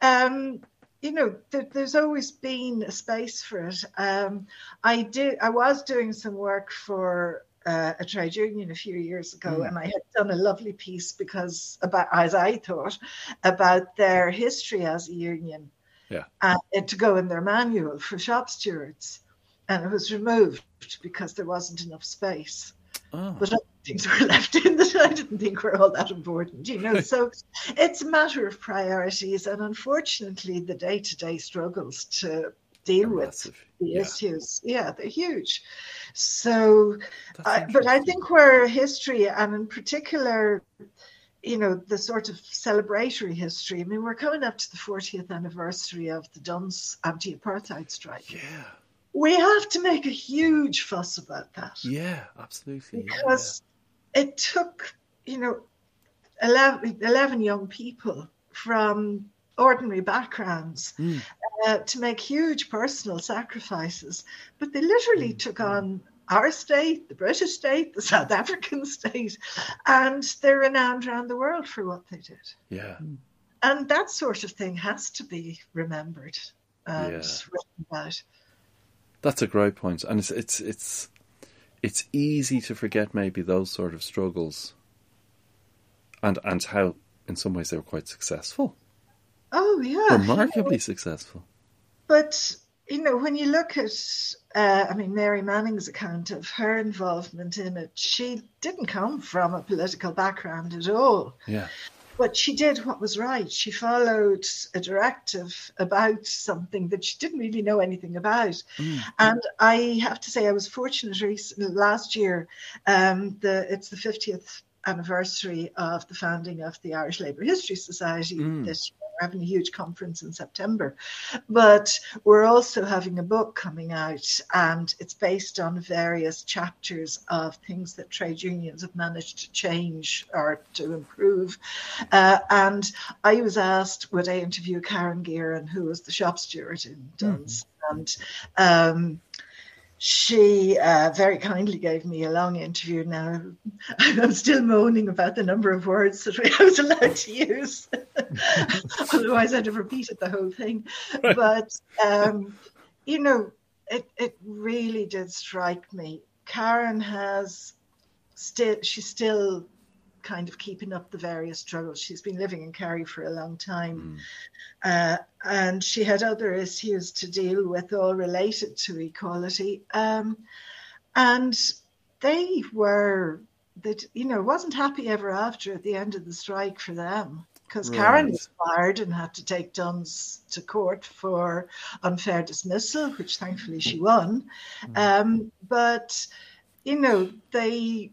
um, you know, there's always been a space for it. Um, I did. I was doing some work for uh, a trade union a few years ago, mm. and I had done a lovely piece because about, as I thought, about their history as a union. Yeah. And to go in their manual for shop stewards, and it was removed because there wasn't enough space. Oh. But things were left in that I didn't think were all that important, you know. so it's a matter of priorities, and unfortunately, the day to day struggles to deal they're with massive. the yeah. issues, yeah, they're huge. So, uh, but I think where history, and in particular, you know, the sort of celebratory history. I mean, we're coming up to the 40th anniversary of the Dunnes anti apartheid strike. Yeah we have to make a huge fuss about that. Yeah, absolutely. Because yeah. it took, you know, 11, 11, young people from ordinary backgrounds mm. uh, to make huge personal sacrifices, but they literally mm. took on our state, the British state, the South African state, and they're renowned around the world for what they did. Yeah. And that sort of thing has to be remembered and yeah. written about. That's a great point, and it's it's it's it's easy to forget maybe those sort of struggles, and and how in some ways they were quite successful. Oh yeah, remarkably successful. But you know, when you look at, uh, I mean, Mary Manning's account of her involvement in it, she didn't come from a political background at all. Yeah. But she did what was right. She followed a directive about something that she didn't really know anything about. Mm. And I have to say, I was fortunate recently, last year. Um, the it's the 50th anniversary of the founding of the Irish Labour History Society mm. this. We're having a huge conference in September. But we're also having a book coming out, and it's based on various chapters of things that trade unions have managed to change or to improve. Uh, and I was asked, would I interview Karen Gearon, who was the shop steward in Dunnes? Mm. And um, she uh, very kindly gave me a long interview. Now I'm still moaning about the number of words that I was allowed to use. Otherwise, I'd have repeated the whole thing. But um, you know, it it really did strike me. Karen has still she's still kind of keeping up the various struggles. She's been living in Kerry for a long time. Mm. Uh, and she had other issues to deal with, all related to equality. Um, and they were, that you know, wasn't happy ever after at the end of the strike for them. Because right. Karen was fired and had to take Dunnes to court for unfair dismissal, which thankfully she won. Mm. Um, but you know, they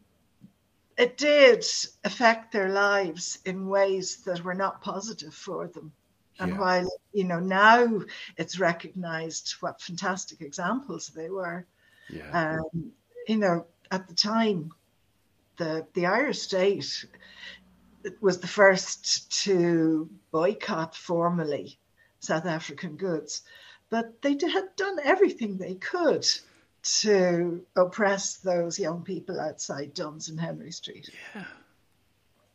it did affect their lives in ways that were not positive for them. And yeah. while, you know, now it's recognized what fantastic examples they were, yeah. um, you know, at the time, the, the Irish state was the first to boycott formally South African goods, but they had done everything they could to oppress those young people outside Dunnes and Henry Street. Yeah.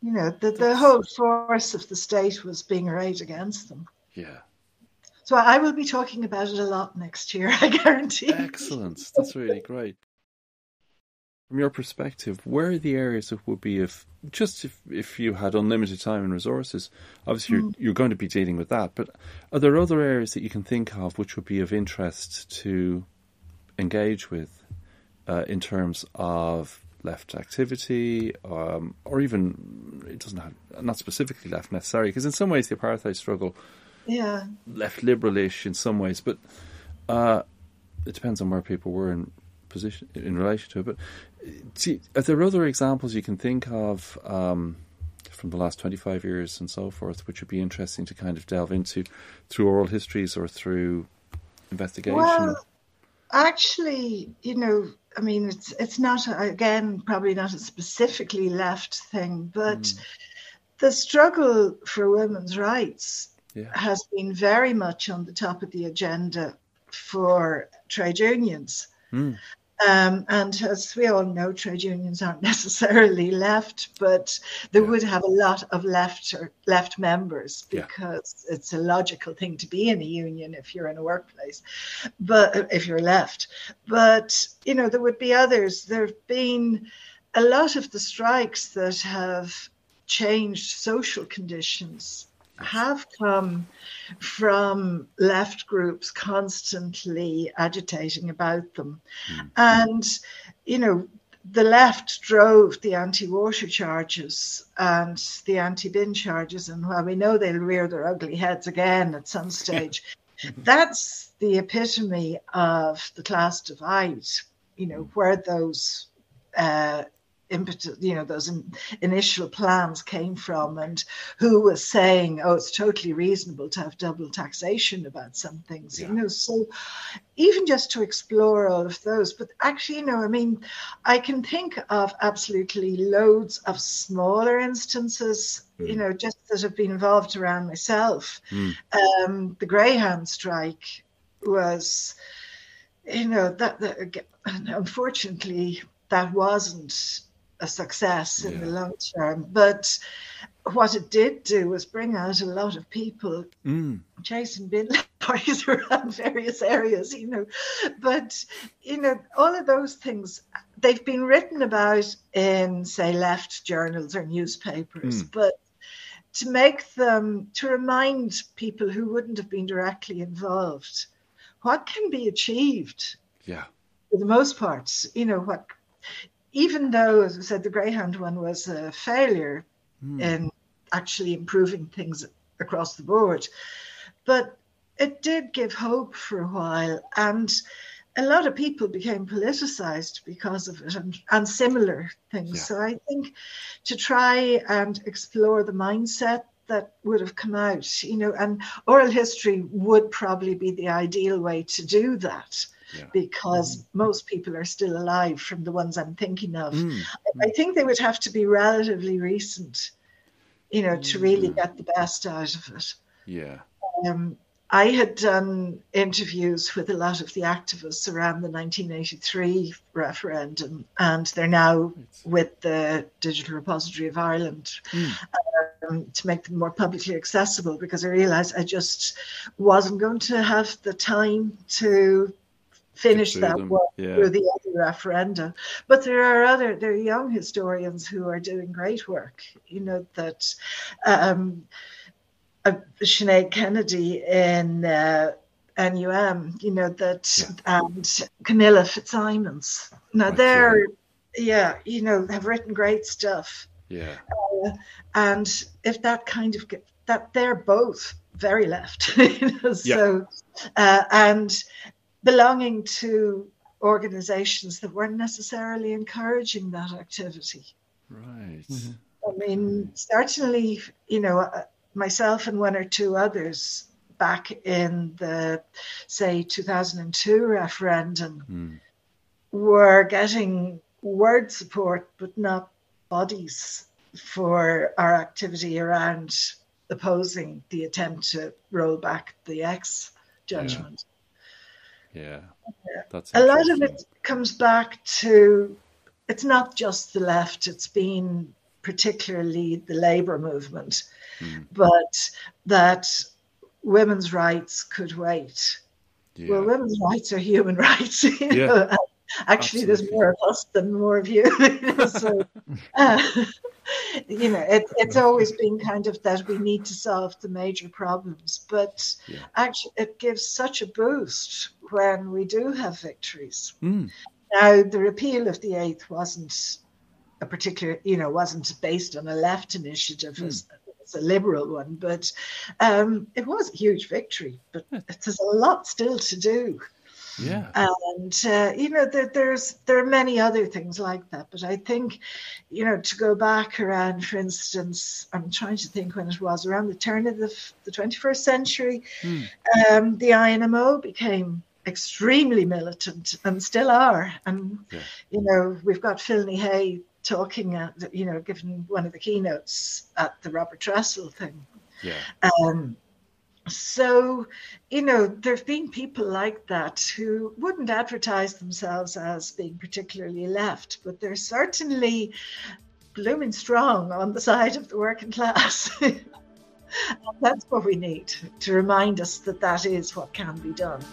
You know, the, the whole force of the state was being arrayed against them. Yeah. So I will be talking about it a lot next year, I guarantee. Excellent. That's really great. From your perspective, where are the areas that would be if just if, if you had unlimited time and resources, obviously you're, mm. you're going to be dealing with that, but are there other areas that you can think of which would be of interest to engage with uh, in terms of left activity, um, or even it doesn't have not specifically left necessarily, because in some ways the apartheid struggle, yeah, left liberalish in some ways, but uh, it depends on where people were in position in relation to it. But see, are there other examples you can think of? Um, from the last 25 years and so forth, which would be interesting to kind of delve into through oral histories or through investigation? Well, actually, you know, I mean, it's it's not again probably not a specifically left thing, but mm. the struggle for women's rights yeah. has been very much on the top of the agenda for trade unions. Mm. Um, and as we all know, trade unions aren't necessarily left, but they yeah. would have a lot of left or left members because yeah. it's a logical thing to be in a union if you're in a workplace, but if you're left. But you know, there would be others. There have been a lot of the strikes that have changed social conditions have come from left groups constantly agitating about them. Mm. And, you know, the left drove the anti-water charges and the anti-bin charges, and while we know they'll rear their ugly heads again at some stage, that's the epitome of the class divide. You know where those uh, impetus, you know, those in, initial plans came from, and who was saying, "Oh, it's totally reasonable to have double taxation about some things," yeah. you know. So, even just to explore all of those, but actually, you know, I mean, I can think of absolutely loads of smaller instances, mm. you know, just that have been involved around myself. Mm. Um, the Greyhound strike was you know that, that unfortunately that wasn't a success in yeah. the long term. But what it did do was bring out a lot of people mm. chasing bin parties around various areas, you know. But, you know, all of those things, they've been written about in, say, left journals or newspapers, mm. but to make them, to remind people who wouldn't have been directly involved, what can be achieved. Yeah. For the most part, you know, what even though, as I said, the Greyhound one was a failure mm. in actually improving things across the board. But it did give hope for a while. And a lot of people became politicized because of it and, and similar things. Yeah. So I think to try and explore the mindset that would have come out, you know, and oral history would probably be the ideal way to do that. Yeah. Because mm. most people are still alive from the ones I'm thinking of. Mm. I think they would have to be relatively recent, you know, to really mm. get the best out of it. Yeah. Um, I had done interviews with a lot of the activists around the 1983 referendum, and they're now with the Digital Repository of Ireland mm. um, to make them more publicly accessible because I realized I just wasn't going to have the time to finish that them. work yeah. through the other referenda. But there are other, there are young historians who are doing great work, you know, that. Um, uh, Sinead Kennedy in uh, NUM, you know, that yeah. and Camilla Fitzsimons. Now they're, yeah, you know, have written great stuff. Yeah. Uh, and if that kind of get, that they're both very left, you know, so uh, and belonging to organizations that weren't necessarily encouraging that activity. Right. Mm-hmm. I mean, certainly, you know, uh, myself and one or two others back in the, say, 2002 referendum mm. were getting word support, but not bodies for our activity around opposing the attempt to roll back the X judgment. Yeah, that's a lot of it comes back to it's not just the left; it's been particularly the labor movement mm. but that women's rights could wait. Yeah. Well, women's rights are human rights. You yeah. know? Actually, Absolutely. there's more of us than more of you. so, uh, you know, it, it's always been kind of that we need to solve the major problems, but yeah. actually, it gives such a boost when we do have victories. Mm. Now, the repeal of the eighth wasn't a particular, you know, wasn't based on a left initiative. Mm a liberal one, but um, it was a huge victory. But there's a lot still to do. Yeah, and uh, you know there, there's there are many other things like that, but I think you know to go back around, for instance, I'm trying to think when it was around the turn of the, the 21st century, hmm. um, the INMO became extremely militant and still are, and yeah. you know we've got Phil Hay talking at, you know, giving one of the keynotes at the Robert Tressell thing. Yeah. Um, so, you know, there have been people like that who wouldn't advertise themselves as being particularly left, but they're certainly blooming strong on the side of the working class. that's what we need to remind us that that is what can be done.